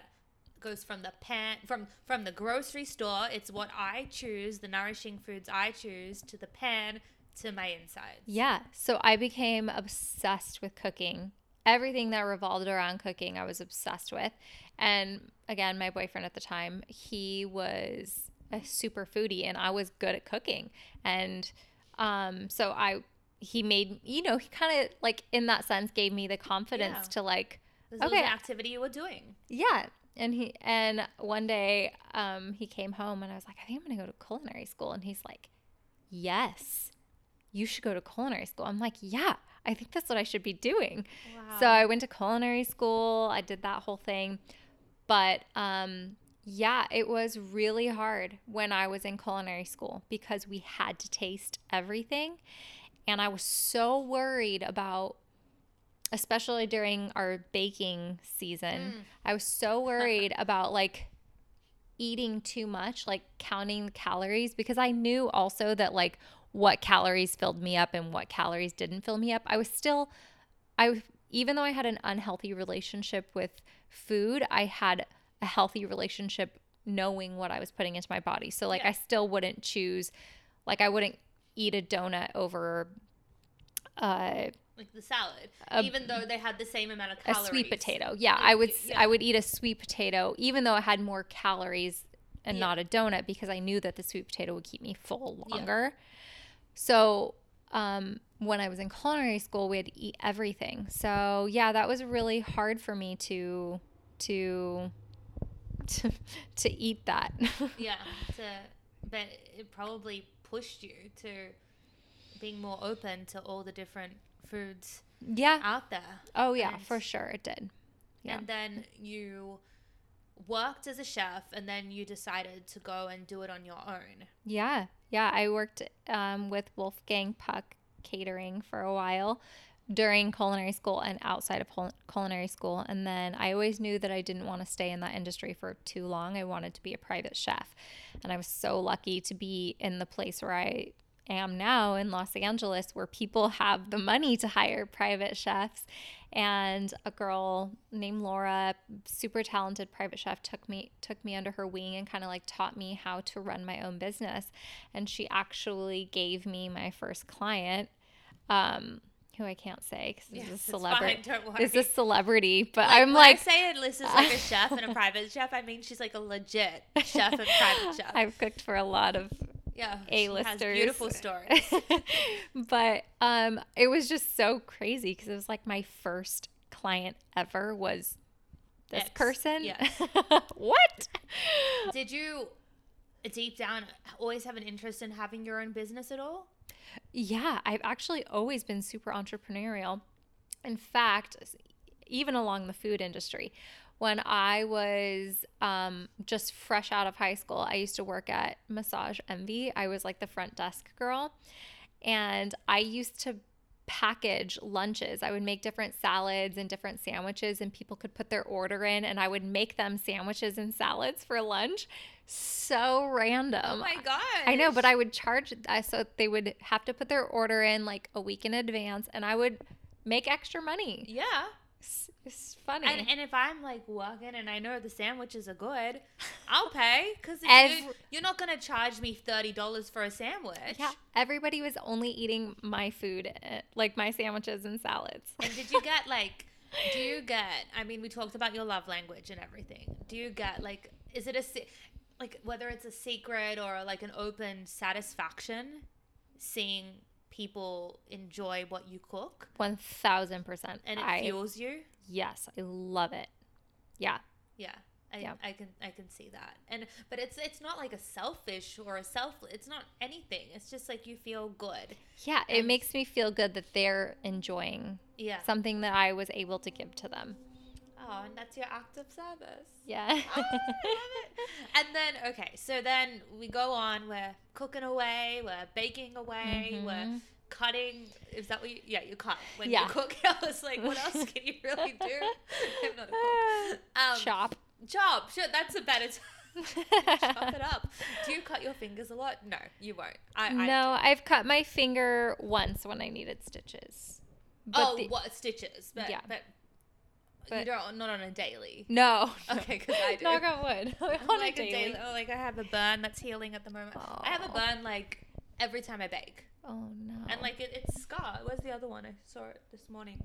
goes from the pan from from the grocery store. It's what I choose, the nourishing foods I choose, to the pan, to my insides. Yeah. So I became obsessed with cooking. Everything that revolved around cooking, I was obsessed with. And again, my boyfriend at the time, he was a super foodie and I was good at cooking. And um, so I, he made, you know, he kind of like in that sense gave me the confidence Yeah. to like, This was Okay. activity you were doing. yeah. And he, and one day um, he came home and I was like, I think I'm going to go to culinary school. And he's like, yes, you should go to culinary school. I'm like, yeah, I think that's what I should be doing. Wow. So I went to culinary school. I did that whole thing. But um, yeah, it was really hard when I was in culinary school because we had to taste everything. And I was so worried about, especially during our baking season, I was so worried about like eating too much, like counting calories, because I knew also that like what calories filled me up and what calories didn't fill me up. I was still, I even though I had an unhealthy relationship with food, I had a healthy relationship knowing what I was putting into my body. So like Yeah. I still wouldn't choose, like I wouldn't eat a donut over uh, Like the salad, A- even though they had the same amount of calories. a sweet potato. Yeah, You- I would yeah. I would eat a sweet potato even though it had more calories and Yeah. not a donut because I knew that the sweet potato would keep me full Yeah. So, um, when I was in culinary school, we had to eat everything. So, yeah, that was really hard for me to to to, to eat that. Yeah, to, but it probably pushed you to being more open to all the different foods yeah. out there. Oh, yeah, And- for sure it did. Yeah. And then you worked as a chef, and then you decided to go and do it on your own. Yeah, yeah. I worked um, with Wolfgang Puck Catering for a while during culinary school and outside of culinary school. And then I always knew that I didn't want to stay in that industry for too long. I wanted to be a private chef. And I was so lucky to be in the place where I am now in Los Angeles, where people have the money to hire private chefs. And a girl named Laura, super talented private chef, took me took me under her wing and kind of like taught me how to run my own business. And she actually gave me my first client, um, who I can't say because Yes, is a it's celebrity. fine, don't worry. Is a celebrity, but Like, I'm when like I say Alyssa's like a chef and a private chef, I mean she's like a legit chef and private chef. I've cooked for a lot of yeah, A-listers. beautiful stories. but um, it was just so crazy because it was like my first client ever was this Ex, person. yes. what? Did you deep down always have an interest in having your own business at all? Yeah, I've actually always been super entrepreneurial. In fact, even along the food industry, when I was um, just fresh out of high school, I used to work at Massage Envy. I was like the front desk girl. And I used to package lunches. I would make different salads and different sandwiches, and people could put their order in, and I would make them sandwiches and salads for lunch. So random. Oh my god! I know, but I would charge. I so they would have to put their order in like a week in advance, and I would make extra money. yeah. It's, it's funny. And, and if I'm like walking and I know the sandwiches are good, I'll pay because Every- you, you're not gonna charge me thirty dollars for a sandwich. yeah, everybody was only eating my food, eh, like my sandwiches and salads. And did you get like? Do you get? I mean, we talked about your love language and everything. Do you get like? Is it a like whether it's a secret or like an open satisfaction, seeing people enjoy what you cook One thousand percent. and it I fuels you? yes, I love it. Yeah, Yeah. I, Yeah. I can I can see that and but it's it's not like a selfish or a self it's not anything it's just like you feel good yeah. It And- makes me feel good that they're enjoying yeah something that I was able to give to them. Oh and that's your act of service Yeah. Oh, I love it. And then okay, so then we go on. We're cooking away. We're baking away. We're Mhm. cutting. Is that what you? Yeah, you cut when Yeah. you cook. I was like, what else can you really do? I'm not a cook. Um, Chop. Chop. Sure, that's a better. T- chop it up. Do you cut your fingers a lot? No, you won't. I, I no, I've cut my finger once when I needed stitches. But oh, the- what stitches? But, Yeah. but, But- you don't. Not on a daily. No. Okay, 'cause I do. Knock on wood. On like a daily. daily. Oh, like I have a burn that's healing at the moment. Oh. I have a burn like every time I bake, Oh no. and like it, it's scar. Where's the other one? I saw it this morning.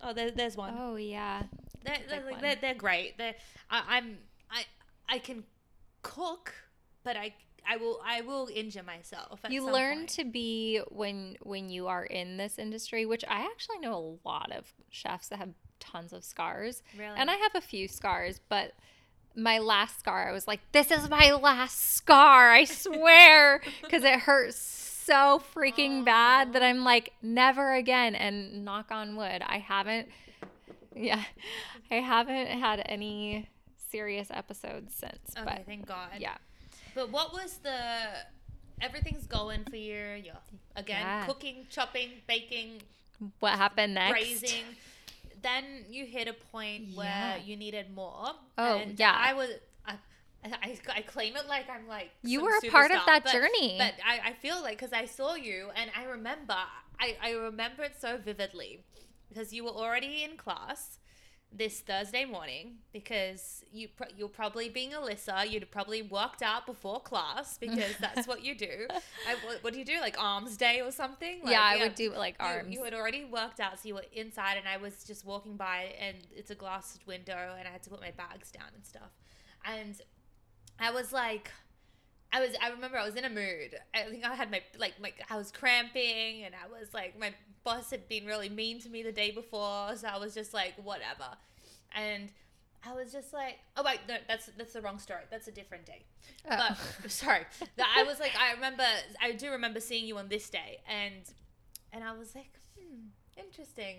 Oh, there, there's one. Oh yeah. they're, they're, like, one. they're, they're great. They're, I, I'm I I can cook, but I I will I will injure myself. You learn point. to be when when you are in this industry, which I actually know a lot of chefs that have tons of scars. really And I have a few scars, but my last scar, I was like, this is my last scar, I swear. Because it hurts so freaking bad that I'm like, never again. And knock on wood, I haven't, yeah, I haven't had any serious episodes since. okay. But thank God. yeah. But what was the? Everything's going for you. You're again Yeah. cooking, chopping, baking, What happened next? braising. Then you hit a point where you needed more. Oh, and yeah. I was. I, I, I claim it like I'm like You were a part of that but- journey. But I, I feel like because I saw you and I remember I, I remember it so vividly because you were already in class this Thursday morning because you pro- you're probably being Alyssa you'd probably worked out before class because that's what you do. I, what, what do you do like arms day or something? Like, yeah, I would do like you- arms. You, had already worked out, so you were inside, and I was just walking by, and it's a glassed window, and I had to put my bags down and stuff. And I was like, I was. I remember I was in a mood. I think I had my like like I was cramping, and I was like my boss had been really mean to me the day before, so I was just like whatever, and. I was just like, oh wait, no, that's that's the wrong story. That's a different day. Oh. But sorry, that I was like, I remember, I do remember seeing you on this day, and and I was like, hmm, interesting.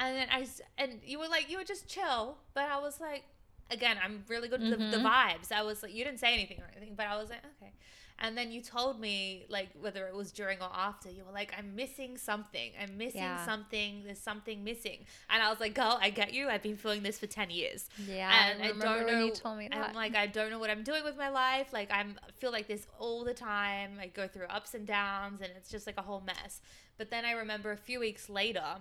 And then I and you were like, you were just chill, but I was like, again, I'm really good with the, the Mhm. vibes. I was like, you didn't say anything or anything, but I was like, okay. And then you told me like whether it was during or after, you were like, I'm missing something. I'm missing Yeah. something. There's something missing. And I was like, girl, I get you. I've been feeling this for ten years yeah, and I I, don't know. you told me that. I'm like, I don't know what I'm doing with my life. Like, I'm I feel like this all the time. I go through ups and downs, and it's just like a whole mess. But then I remember a few weeks later,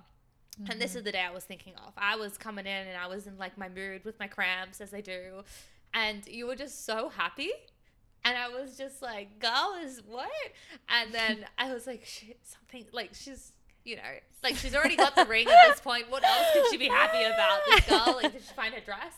and Mm-hmm. this is the day I was thinking of. I was coming in, and I was in like my mood with my cramps, as I do, and you were just so happy. And I was just like, girl is what? And then I was like, shit, something like she's, you know, like she's already got the ring at this point. What else could she be happy about? This girl, like, did she find her dress?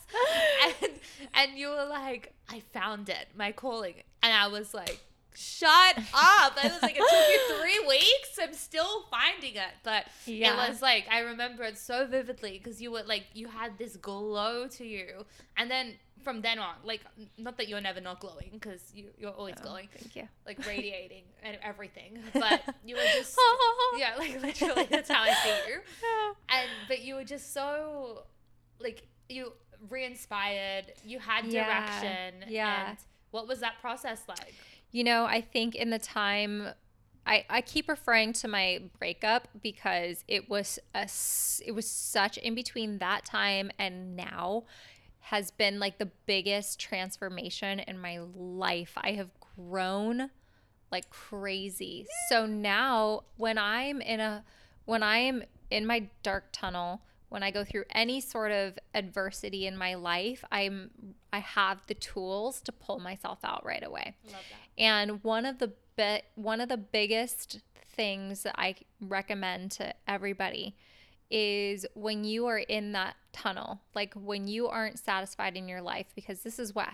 And and you were like, I found it, my calling. And I was like, shut up. I was like, it took you three weeks. I'm still finding it. But Yeah. it was like, I remember it so vividly because you were like, you had this glow to you. And then from then on, like, not that you're never not glowing because you, you're always Oh, glowing, Thank you. like radiating and everything. But you were just, yeah, like literally, that's how I see you and but you were just so like you re-inspired you had Yeah, direction yeah. and what was that process like You know, I think in the time I, I keep referring to my breakup because it was a it was such in between that time and now has been like the biggest transformation in my life. I have grown like crazy. So now when I'm in a when I am in my dark tunnel, when I go through any sort of adversity in my life, I'm I have the tools to pull myself out right away. And one of the bi- one of the biggest things that I recommend to everybody is when you are in that tunnel, like when you aren't satisfied in your life because this is what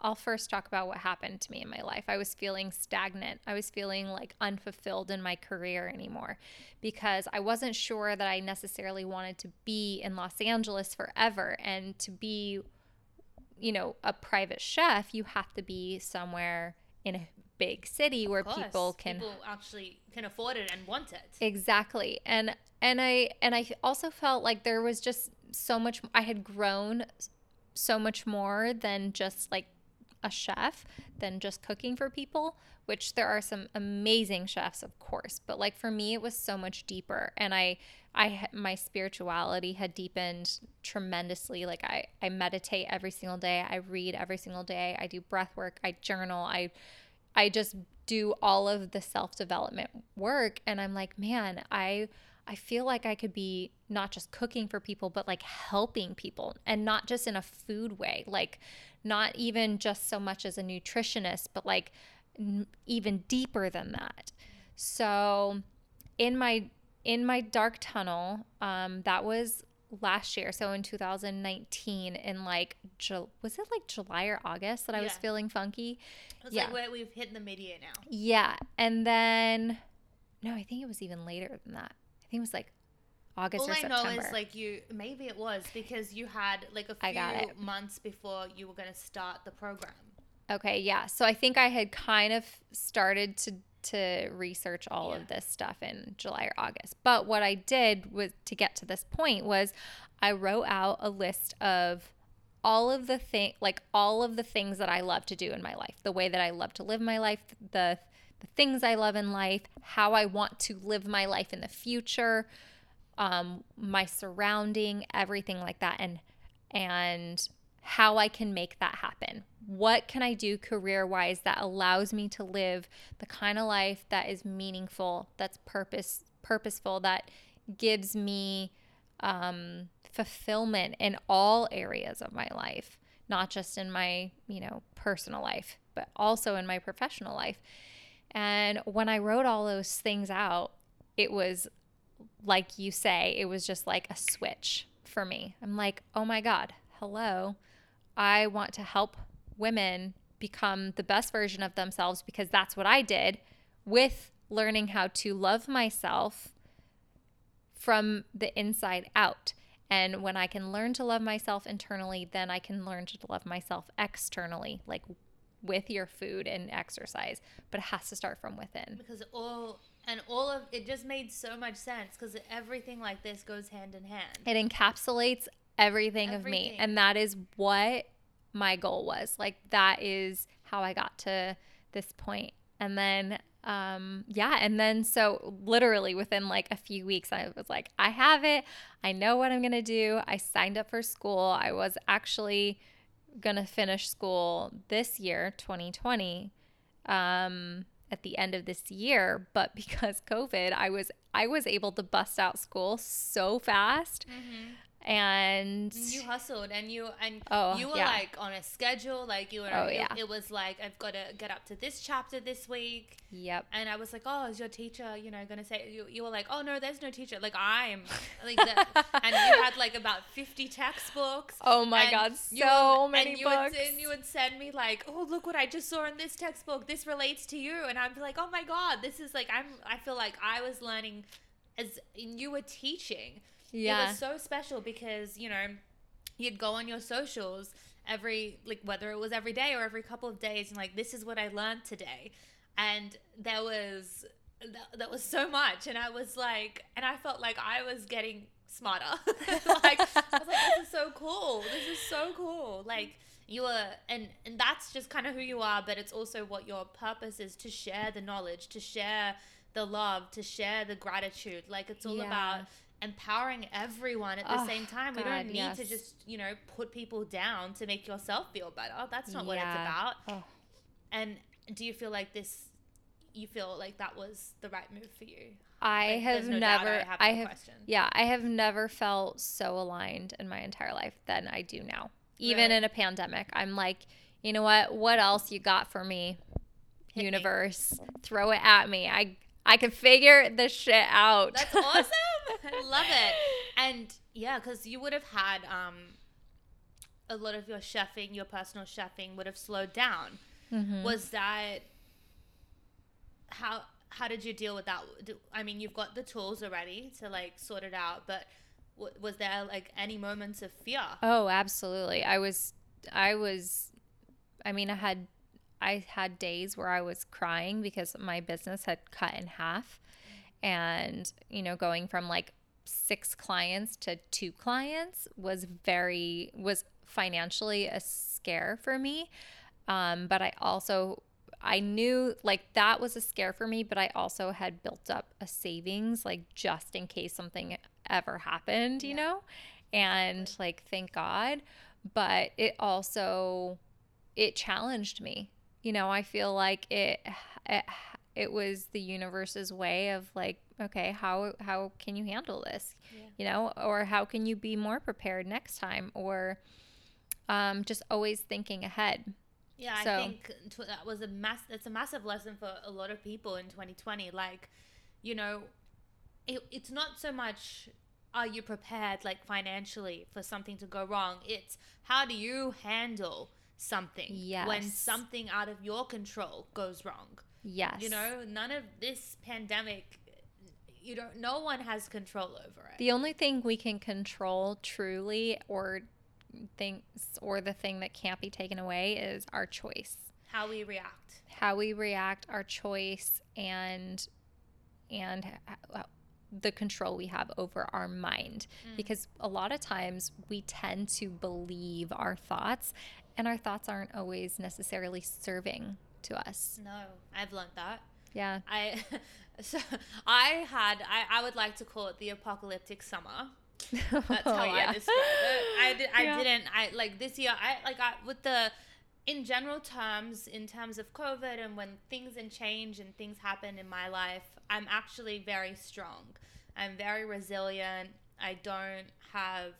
I'll first talk about what happened to me in my life. I was feeling stagnant. I was feeling like unfulfilled in my career anymore because I wasn't sure that I necessarily wanted to be in Los Angeles forever and to be you know, a private chef, you have to be somewhere in a big city where course, people can people actually can afford it and want it exactly. And and I and I also felt like there was just so much I had grown so much more than just like a chef than just cooking for people which there are some amazing chefs of course but like for me it was so much deeper and i i my spirituality had deepened tremendously like i i meditate every single day i read every single day i do breath work i journal i i just do all of the self-development work and i'm like man i I feel like I could be not just cooking for people, but like helping people and not just in a food way, like not even just so much as a nutritionist, but like n- even deeper than that. So in my in my dark tunnel, um, that was last year. So in 2019, in like Ju- was it like July or August that I was feeling funky? it's Yeah. like where we've hit the mid-year now Yeah, and then no, I think it was even later than that. I think it was like August all or I September. know is like you maybe it was because you had like a I got few it. months before you were going to start the program Okay, yeah. So I think I had kind of started to to research all Yeah. of this stuff in July or August. But what I did was to get to this point was I wrote out a list of all of the thing like all of the things that I love to do in my life, the way that I love to live my life, the the things I love in life, how I want to live my life in the future, um, my surrounding, everything like that, and and how I can make that happen. What can I do career wise that allows me to live the kind of life that is meaningful, that's purpose purposeful, that gives me um, fulfillment in all areas of my life, not just in my you know personal life, but also in my professional life. And when I wrote all those things out, it was like you say, it was just like a switch for me. I'm like, oh my God, hello. I want to help women become the best version of themselves because that's what I did with learning how to love myself from the inside out. And when I can learn to love myself internally, then I can learn to love myself externally, like with your food and exercise. But it has to start from within. because all and all of it just made so much sense because everything like this goes hand in hand. It encapsulates everything, of me. And that is what my goal was. Like, that is how I got to this point. And then, um, yeah. And then, so literally within like a few weeks, I was like, I have it. I know what I'm going to do. I signed up for school. I was actually going to finish school this year, 2020. Um, at the end of this year, but because COVID, I was I was able to bust out school so fast, mm-hmm. And You hustled and you and Oh, you were yeah. like on a schedule. Like you were. Oh, it, yeah. it was like I've got to get up to this chapter this week. yep, And I was like, "Oh, is your teacher, you know, gonna say?" You, you were like, "Oh no, there's no teacher." Like I'm, like, the, and you had like about fifty textbooks. Oh my God, so would- many and you books. Would, and you would send me like, "Oh, look what I just saw in this textbook. This relates to you," and I'd be like, "Oh my God, this is like I'm." I feel like I was learning as you were teaching. It was so special because, you know, you'd go on your socials every, like, whether it was every day or every couple of days, and like, this is what I learned today. And there was, that, that was so much. And I was like, and I felt like I was getting smarter. like, I was like, this is so cool. This is so cool. Like, you were, and, and that's just kind of who you are, but it's also what your purpose is to share the knowledge, to share the love, to share the gratitude. Like, it's all Yeah. about empowering everyone at the Oh, same ah, time. we don't need to just, you know, put people down to make yourself feel better. That's not what it's about. Oh. And do you feel like this you feel like that was the right move for you? I Like, have no never, I have I have, question. yeah, I have never felt so aligned in my entire life than I do now. Even Really? in a pandemic, I'm like, you know what? What else you got for me, Hit me. universe? Throw it at me. I I can figure this shit out. That's awesome. I love it. And yeah, because you would have had um, a lot of your chefing, your personal chefing would have slowed down. Mhm. Was that how? How did you deal with that? I mean, you've got the tools already to like sort it out, but w- was there like any moments of fear? Oh, absolutely. I was I was I mean, I had I had days where I was crying because my business had cut in half and, you know, going from like 6 clients to 2 clients was very was financially a scare for me. Um, but I also I knew like that was a scare for me, but I also had built up a savings like just in case something ever happened, you Yeah. know? And like thank God, but it also it challenged me. You know, I feel like it it, it was the universe's way of like, okay, how how can you handle this? Yeah. You know, or how can you be more prepared next time or um, just always thinking ahead. Yeah, So- I think that was a mass. It's a massive lesson for a lot of people in 2020. Like, you know, it, it's not so much are you prepared like financially for something to go wrong. It's how do you handle something when something out of your control goes wrong. Yes. You know, none of this pandemic. You don't. No one has control over it. The only thing we can control truly or things or the thing that can't be taken away is our choice. how we react. How we react, our choice and and the control we have over our mind mm. because a lot of times we tend to believe our thoughts and our thoughts aren't always necessarily serving to us. No, I've learned that. Yeah. I so I had I, I would like to call it the apocalyptic summer That's Oh, how yeah. I describe it. I did. I Yeah. didn't. I like this year. I like I with the in general terms, in terms of COVID and when things and change and things happen in my life, I'm actually very strong. I'm very resilient. I don't have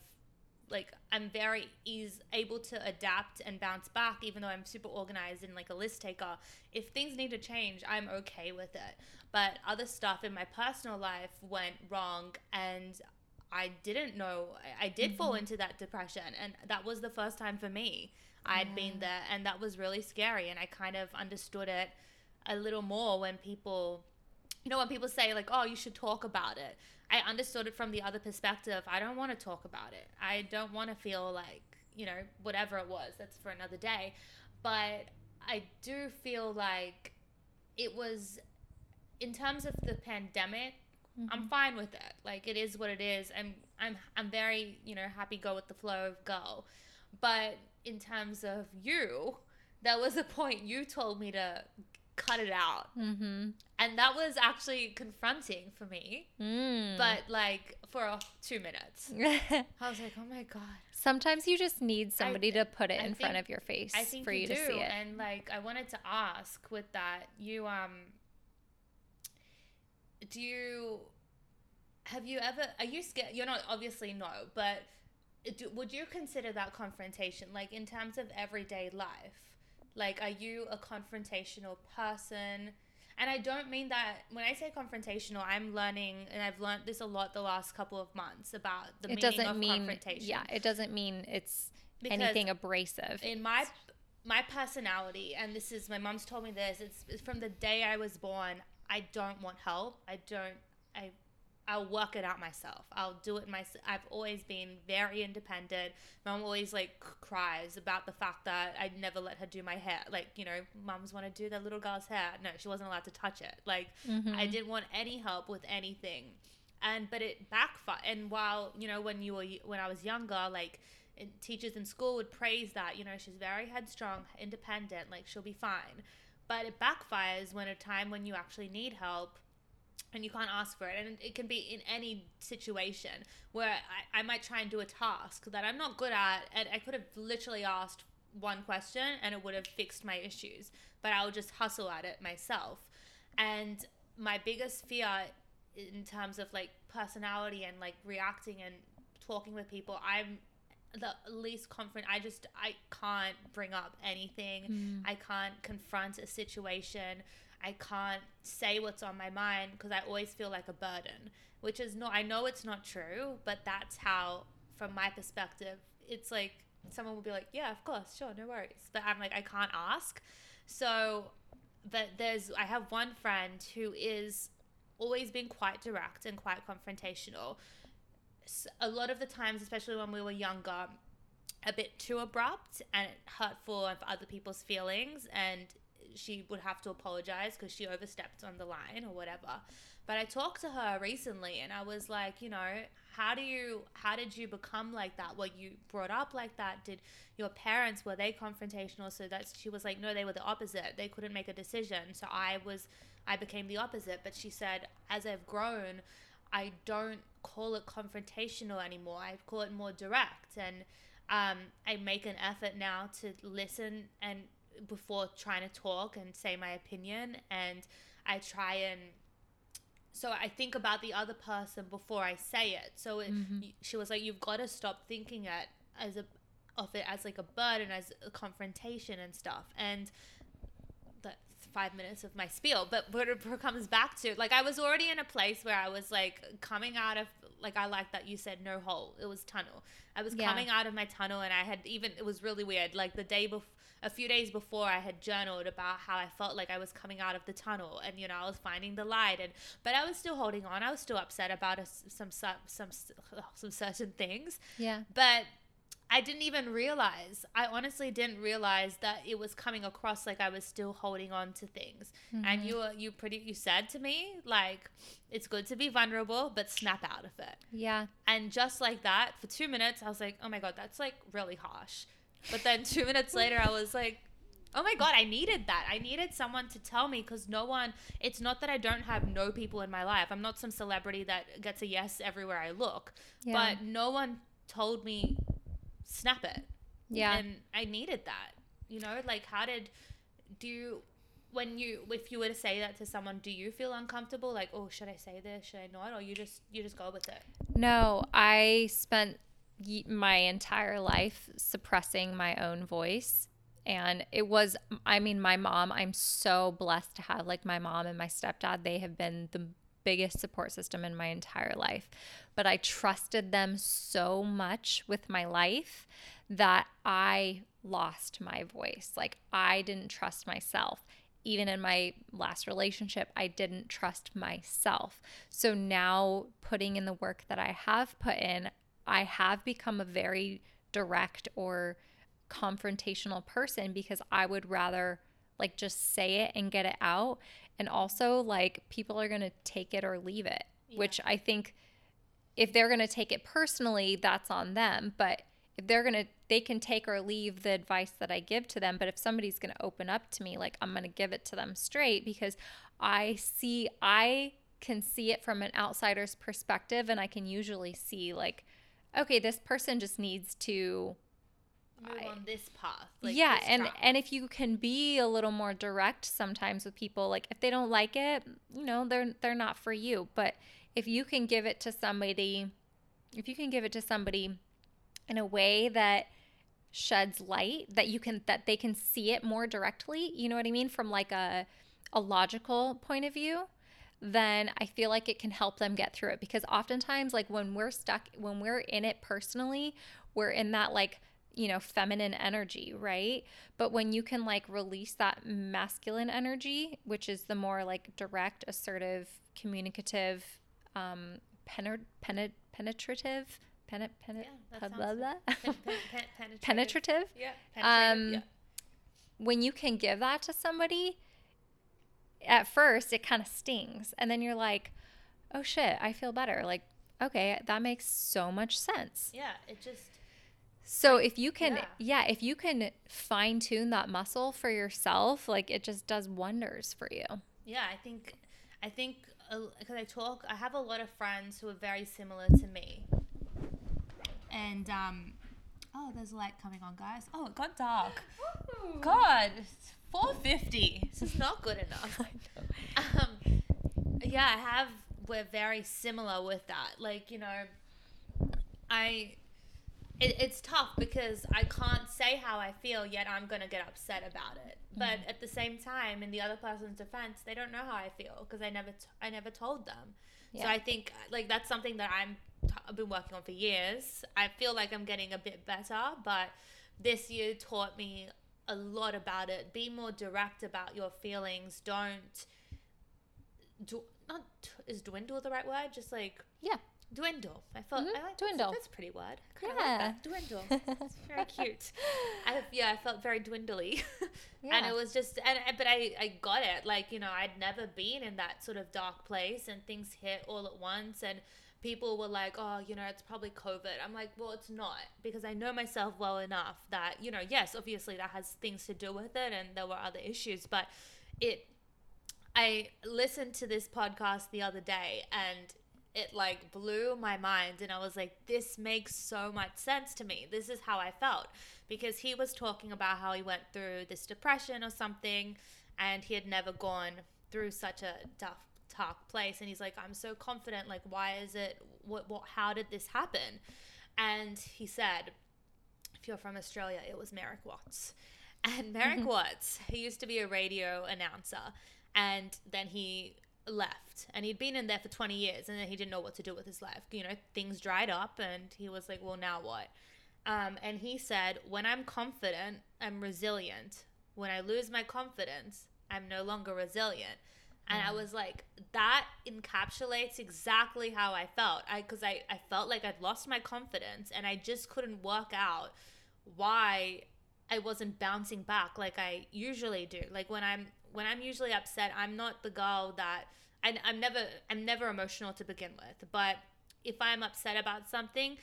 like I'm very is able to adapt and bounce back even though I'm super organized and like a list taker. If things need to change, I'm okay with it. But other stuff in my personal life went wrong and I didn't know I, I did fall mm-hmm. into that depression and that was the first time for me. I'd been there and that was really scary and I kind of understood it a little more when people you know when people say like oh you should talk about it i understood it from the other perspective. I don't want to talk about it. I don't want to feel like you know whatever it was that's for another day. But i do feel like it was in terms of the pandemic i'm mm-hmm. fine with it. Like it is what it is. I'm i'm i'm very you know happy go with the flow of go. But in terms of you there was a point you told me to cut it out Mm-hmm. and that was actually confronting for me Mm. but like for uh, two minutes i was like oh my god Sometimes you just need somebody to put it I in front of your face i think for you, do to see it. and like i wanted to ask with that you um do you have you ever are you scared you're not obviously no but do, would you consider that confrontation like in terms of everyday life like are you a confrontational person? And i don't mean that when i say confrontational i'm learning and i've learned this a lot the last couple of months about the it meaning doesn't of mean confrontation. yeah, it doesn't mean it's Because anything abrasive. in my my personality and this is my mom's told me this it's, it's from the day i was born i don't want help. I don't i i'll work it out myself. I'll do it myself i've always been very independent. Mom always like cries about the fact that i never let her do my hair. Like you know moms want to do their little girl's hair. No she wasn't allowed to touch it. Like mm-hmm. i didn't want any help with anything. And but it backfired and while you know when you were when i was younger like teachers in school would praise that you know she's very headstrong independent like she'll be fine. But it backfires when a time when you actually need help and you can't ask for it. And it can be in any situation where I, I might try and do a task that i'm not good at and i could have literally asked one question and it would have fixed my issues but i'll just hustle at it myself. And my biggest fear in terms of like personality and like reacting and talking with people i'm the least confident. I just i can't bring up anything. Hmm. I can't confront a situation i can't say what's on my mind because i always feel like a burden which is not i know it's not true but that's how from my perspective it's like someone will be like yeah of course sure no worries. But i'm like i can't ask. So but there's i have one friend who is always been quite direct and quite confrontational. A lot of the times especially when we were younger a bit too abrupt and hurtful of other people's feelings and she would have to apologize because she overstepped on the line or whatever. But i talked to her recently and i was like you know how do you how did you become like that? Were you brought up like that? Did your parents were they confrontational? So that she was like no they were the opposite. They couldn't make a decision. So i was i became the opposite. But she said as i've grown i don't call it confrontational anymore. I call it more direct. And um, I make an effort now to listen and before trying to talk and say my opinion, and I try and so I think about the other person before I say it. So it, mm-hmm. she was like, "You've got to stop thinking it as a of it as like a burden, as a confrontation and stuff." And that's five minutes of my spiel, but what it comes back to, like, I was already in a place where I was like coming out of, like, I like that you said no hole. It was tunnel. I was Yeah. coming out of my tunnel, and I had even, it was really weird. Like, the day before, a few days before, I had journaled about how I felt like I was coming out of the tunnel, and you know, I was finding the light, and but I was still holding on. I was still upset about a, some some some some certain things, yeah. but I didn't even realize. I honestly didn't realize that it was coming across like I was still holding on to things. And mm-hmm. you were- you pretty you said to me like it's good to be vulnerable, but snap out of it. Yeah. And just like that, for two minutes, I was like, oh my god, that's like really harsh. But then two minutes later, I was like, Oh my god, I needed that. I needed someone to tell me because no one. It's not that I don't have no people in my life. I'm not some celebrity that gets a yes everywhere I look. Yeah. But no one told me snap it. Yeah. And I needed that. You know, like how did do you when you if you were to say that to someone, do you feel uncomfortable? Like, oh, should I say this? Should I not? Or you just you just go with it? No, I spent my entire life suppressing my own voice. And it was, I mean, my mom, I'm so blessed to have like my mom and my stepdad. They have been the biggest support system in my entire life. But I trusted them so much with my life that I lost my voice. Like, I didn't trust myself even in my last relationship, I didn't trust myself. So now, putting in the work that I have put in, I have become a very direct or confrontational person because I would rather like just say it and get it out. And also, like, people are going to take it or leave it, which I think if they're going to take it personally, that's on them. But if they're going to, they can take or leave the advice that I give to them. But if somebody's going to open up to me, like, I'm going to give it to them straight because I see, I can see it from an outsider's perspective. And I can usually see, like, okay, this person just needs to Move I- on this path. Like yeah this and track. and if you can be a little more direct sometimes with people like if they don't like it you know they're they're not for you but if you can give it to somebody if you can give it to somebody in a way that sheds light that you can that they can see it more directly you know what i mean from like a a logical point of view then i feel like it can help them get through it because oftentimes like when we're stuck when we're in it personally we're in that like you know feminine energy right but when you can like release that masculine energy which is the more like direct assertive communicative um pener- penet- penetrative penet- penet- Yeah, blah, blah, Pen- blah. pen- pen- penetrative. penetrative Yeah. penetrative, Um, yeah. when you can give that to somebody, at first it kind of stings. And then you're like, oh shit, I feel better. Like, okay, that makes so much sense. Yeah. It just. So if you can, Yeah. yeah, if you can fine tune that muscle for yourself, like it just does wonders for you. Yeah, I think, I think, because I talk, I have a lot of friends who are very similar to me. And um, oh, there's light coming on, guys. Oh, it got dark. God, it's four fifty. This is not good enough. Um, yeah, I have. We're very similar with that. Like you know, I. It, it's tough because I can't say how I feel yet I'm gonna get upset about it. But at the same time, in the other person's defense, they don't know how I feel because I never t- I never told them. Yeah. So I think like that's something that I'm I've been working on for years. I feel like I'm getting a bit better, but this year taught me a lot about it. Be more direct about your feelings. Don't do not is dwindle the right word? Just like Yeah. dwindle. I felt Mhm, I like dwindle. That's, that's a pretty word. Yeah. like that. Dwindle. It's very cute. I, yeah, I felt very dwindly, and it was just and but I I got it. Like you know, I'd never been in that sort of dark place, and things hit all at once, and people were like, oh, you know, it's probably COVID. I'm like, well, it's not because I know myself well enough that you know, yes, obviously that has things to do with it, and there were other issues, but it. I listened to this podcast the other day and it like blew my mind and I was like this makes so much sense to me. This is how I felt because he was talking about how he went through this depression or something and he had never gone through such a tough dark place and he's like I'm so confident like why is it what what how did this happen? And he said if you're from Australia it was Merrick Watts. And Merrick Watts, he used to be a radio announcer and then he left and he'd been in there for 20 years and then he didn't know what to do with his life. You know things dried up and he was like well now what? Um, and he said when i'm confident i'm resilient. When i lose my confidence i'm no longer resilient and i was like that encapsulates exactly how i felt i because I, I felt like i'd lost my confidence and i just couldn't work out why I wasn't bouncing back like I usually do. Like when I'm when I'm usually upset, I'm not the girl that I, I'm never I'm never emotional to begin with. But if I'm upset about something,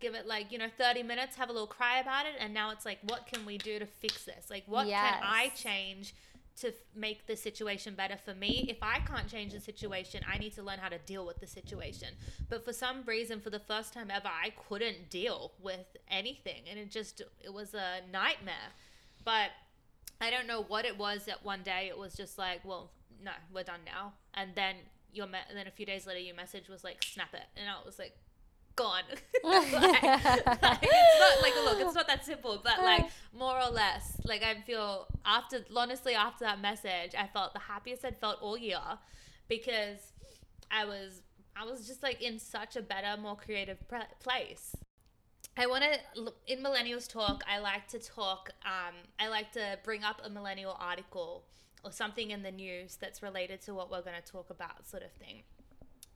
give it like you know 30 minutes have a little cry about it and now it's like what can we do to fix this like what can i change to f- make the situation better for me. If i can't change the situation i need to learn how to deal with the situation. But for some reason for the first time ever i couldn't deal with anything and it just it was a nightmare. But i don't know what it was that one day it was just like well no we're done now. And then your me- and then a few days later your message was like snap it. And i was like gone like, like, it's not like look it's not that simple but like more or less like i feel after honestly after that message i felt the happiest i'd felt all year because i was i was just like in such a better more creative pre- place I want to in millennials talk. I like to talk. Um, I like to bring up a millennial article or something in the news that's related to what we're going to talk about, sort of thing.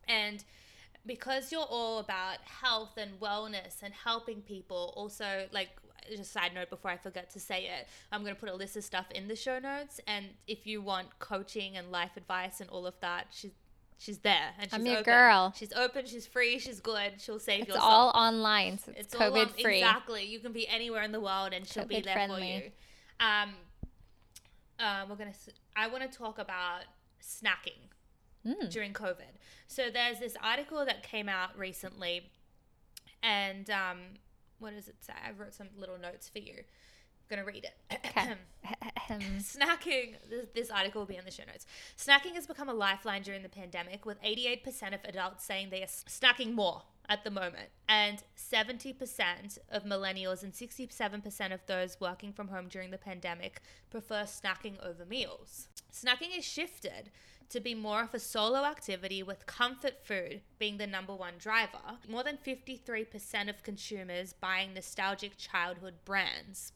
And because you're all about health and wellness and helping people, also like just a side note before I forget to say it, I'm going to put a list of stuff in the show notes. And if you want coaching and life advice and all of that, she's she's there and she's I'm your open. girl. She's open. She's free. She's good. She'll save your. It's your all online, so it's, It's all COVID on- free. Exactly. You can be anywhere in the world, and she'll be there friendly. for you. Um, um, we're gonna. s- I want to talk about snacking Mm. during COVID. So there's this article that came out recently, and um, what does it say? I wrote some little notes for you. I'm gonna read it. Snacking, this, this article will be in the show notes. Snacking has become a lifeline during the pandemic, with 88% of adults saying they are snacking more at the moment, and 70% of millennials and 67% of those working from home during the pandemic prefer snacking over meals. Snacking is shifted to be more of a solo activity with comfort food being the number one driver. More than 53% of consumers buying nostalgic childhood brands.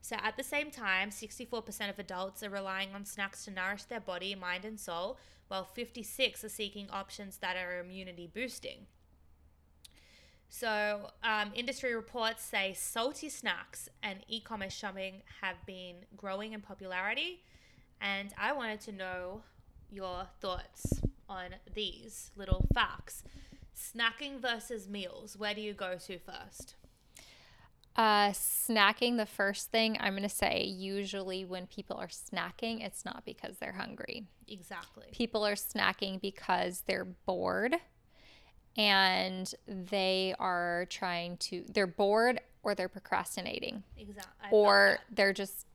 So at the same time, 64% of adults are relying on snacks to nourish their body, mind, and soul, while 56 are seeking options that are immunity boosting. So, um, industry reports say salty snacks and e-commerce shopping have been growing in popularity, and I wanted to know your thoughts on these little facts. Snacking versus meals. Where do you go to first? Uh, snacking, the first thing I'm going to say, usually when people are snacking, it's not because they're hungry. Exactly. People are snacking because they're bored and they are trying to, they're bored or they're procrastinating Exactly. or they're just,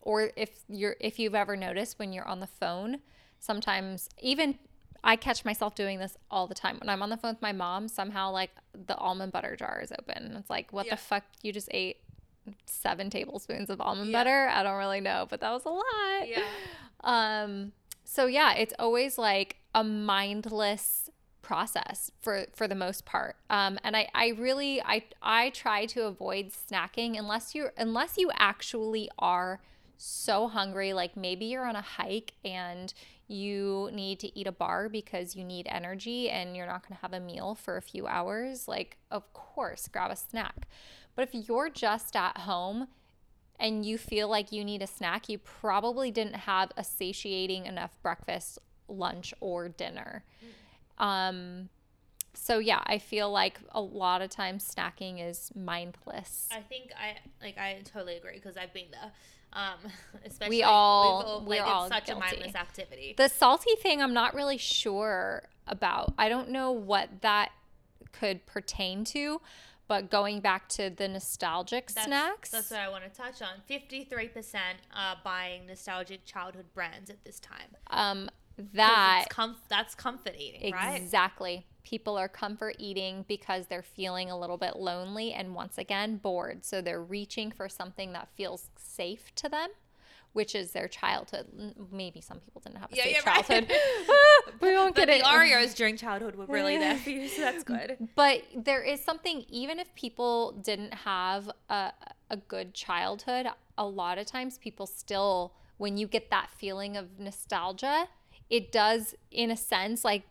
or if you're, if you've ever noticed when you're on the phone, sometimes even I catch myself doing this all the time. When I'm on the phone with my mom, somehow like the almond butter jar is open. It's like, what Yeah. the fuck? You just ate seven tablespoons of almond Yeah. butter? I don't really know, but that was a lot. Yeah. Um, so yeah, it's always like a mindless process for for the most part. Um, and I I really I I try to avoid snacking unless you unless you actually are so hungry like maybe you're on a hike and you need to eat a bar because you need energy and you're not going to have a meal for a few hours like of course grab a snack but if you're just at home and you feel like you need a snack, you probably didn't have a satiating enough breakfast, lunch, or dinner. Um, so yeah, I feel like a lot of times snacking is mindless. I think I like I totally agree because I've been there. Um, especially We all- we're like, all it's such guilty. a mindless activity. The salty thing, I'm not really sure about. I don't know what that could pertain to, but going back to the nostalgic That's, snacks. That's what I want to touch on. Fifty-three percent are buying nostalgic childhood brands at this time. um, that comf- that's comfort eating, right? Exactly. People are comfort eating because they're feeling a little bit lonely and once again bored. So they're reaching for something that feels safe to them, which is their childhood. Maybe some people didn't have a Yeah, safe yeah, right. childhood. Ah, we won't But get the it. Oreos during childhood were really there for you, so that's good. But there is something, even if people didn't have a, a good childhood, a lot of times people still, when you get that feeling of nostalgia, it does, in a sense, like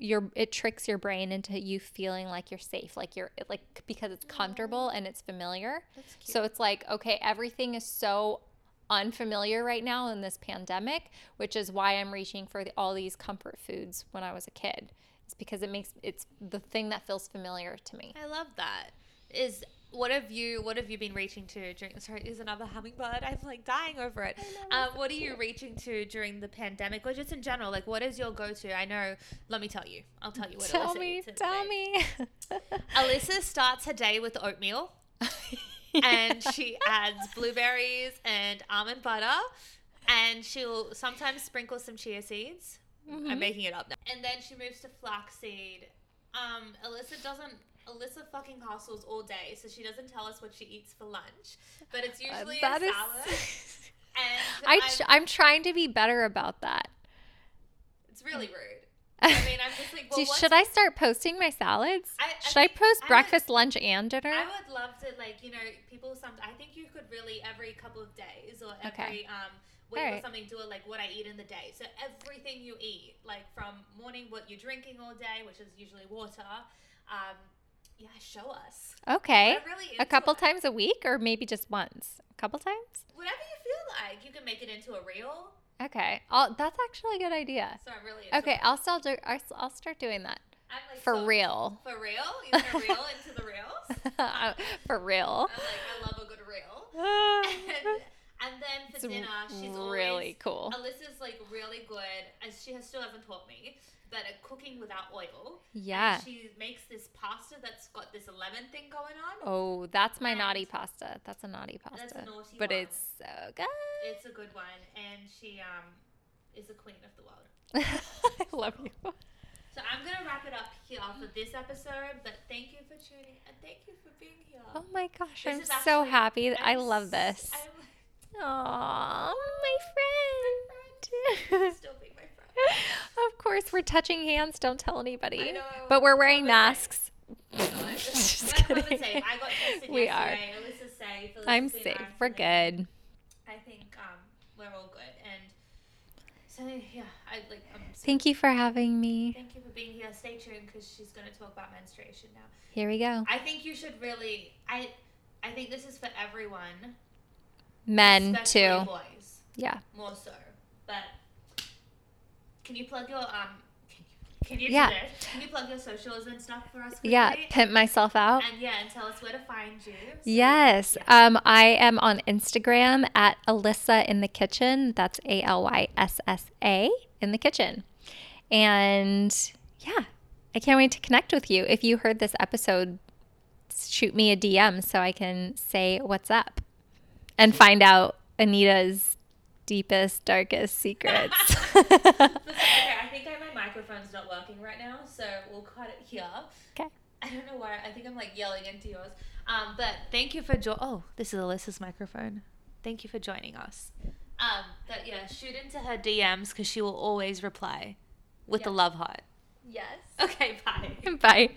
your it tricks your brain into you feeling like you're safe like you're like because it's comfortable oh. and it's familiar so it's like okay everything is so unfamiliar right now in this pandemic which is why i'm reaching for the, all these comfort foods when i was a kid It's because it makes it's the thing that feels familiar to me. I love that. Is what have you what have you been reaching to during sorry is another hummingbird. I'm like dying over it. Um, what are you reaching to during the pandemic or just in general? Like what is your go-to? I know let me tell you. I'll tell you what Tell Alyssa me, tell me. alyssa starts her day with oatmeal. And she adds blueberries and almond butter. And she'll sometimes sprinkle some chia seeds. I'm making it up now. And then she moves to flaxseed um alyssa doesn't alyssa fucking hustles all day so she doesn't tell us what she eats for lunch but it's usually Uh, a is- salad and I I'm- I'm trying to be better about that. it's really rude i mean i'm just like well, should I start posting my salads? I- I should I post I would- breakfast, lunch, and dinner? I would love to like you know people. Some I think you could really every couple of days or Okay. every um week or something do it like what I eat in the day. So everything you eat, like from morning what you're drinking all day, which is usually water. Um, yeah, show us. okay. Really A couple it. times a week, or maybe just once. A couple times. Whatever you feel like, you can make it into a reel. Okay. I'll, that's actually a good idea. So I'm really Okay, It. I'll start. Do, I'll start doing that I'm like for so- real. For real, you want a reel into the reels? Uh, for real. I'm like I love a good reel. And, and then for It's dinner, she's really always cool. Alyssa's like really good, and she has, still hasn't taught me, but are cooking without oil. Yeah. And she makes this pasta that's got this lemon thing going on. Oh, that's my naughty pasta. That's a naughty pasta. That's a naughty but one. it's so good. It's a good one, and she um is the queen of the world. I love you. So I'm gonna wrap it up here for this episode, but thank you for tuning and thank you for being here. Oh my gosh, This I'm so actually- happy. that I love this. I'm Aw, my friend. my friend. of course, we're touching hands. Don't tell anybody. But we're wearing masks. Just kidding. kidding. I got tested We are. Alyssa's safe. I'm safe. around We're for good. I think um, we're all good, and so yeah, I like. I'm Thank you for having me. Thank you for being here. Stay tuned because she's going to talk about menstruation now. Here we go. I think you should really. I, I think this is for everyone. Men too. Boys Yeah. more so, but can you plug your um? Can you, can you Yeah. Can you plug your socials and stuff for us? Yeah. quickly? Pimp myself out. And yeah, and tell us where to find you. So- Yes. Yeah. Um, I am on Instagram at Alyssa in the kitchen. That's A L Y S S A in the kitchen. And yeah, I can't wait to connect with you. If you heard this episode, shoot me a DM so I can say what's up and find out Annita's deepest, darkest secrets. Okay, I think I, my microphone's not working right now, so we'll cut it here. okay. I don't know why. I think I'm like yelling into yours. Um, but thank you for jo- Oh, this is Alyssa's microphone. Thank you for joining us. Um, but yeah, shoot into her DMs because she will always reply with the Yeah. love heart. Yes. Okay, bye. Bye.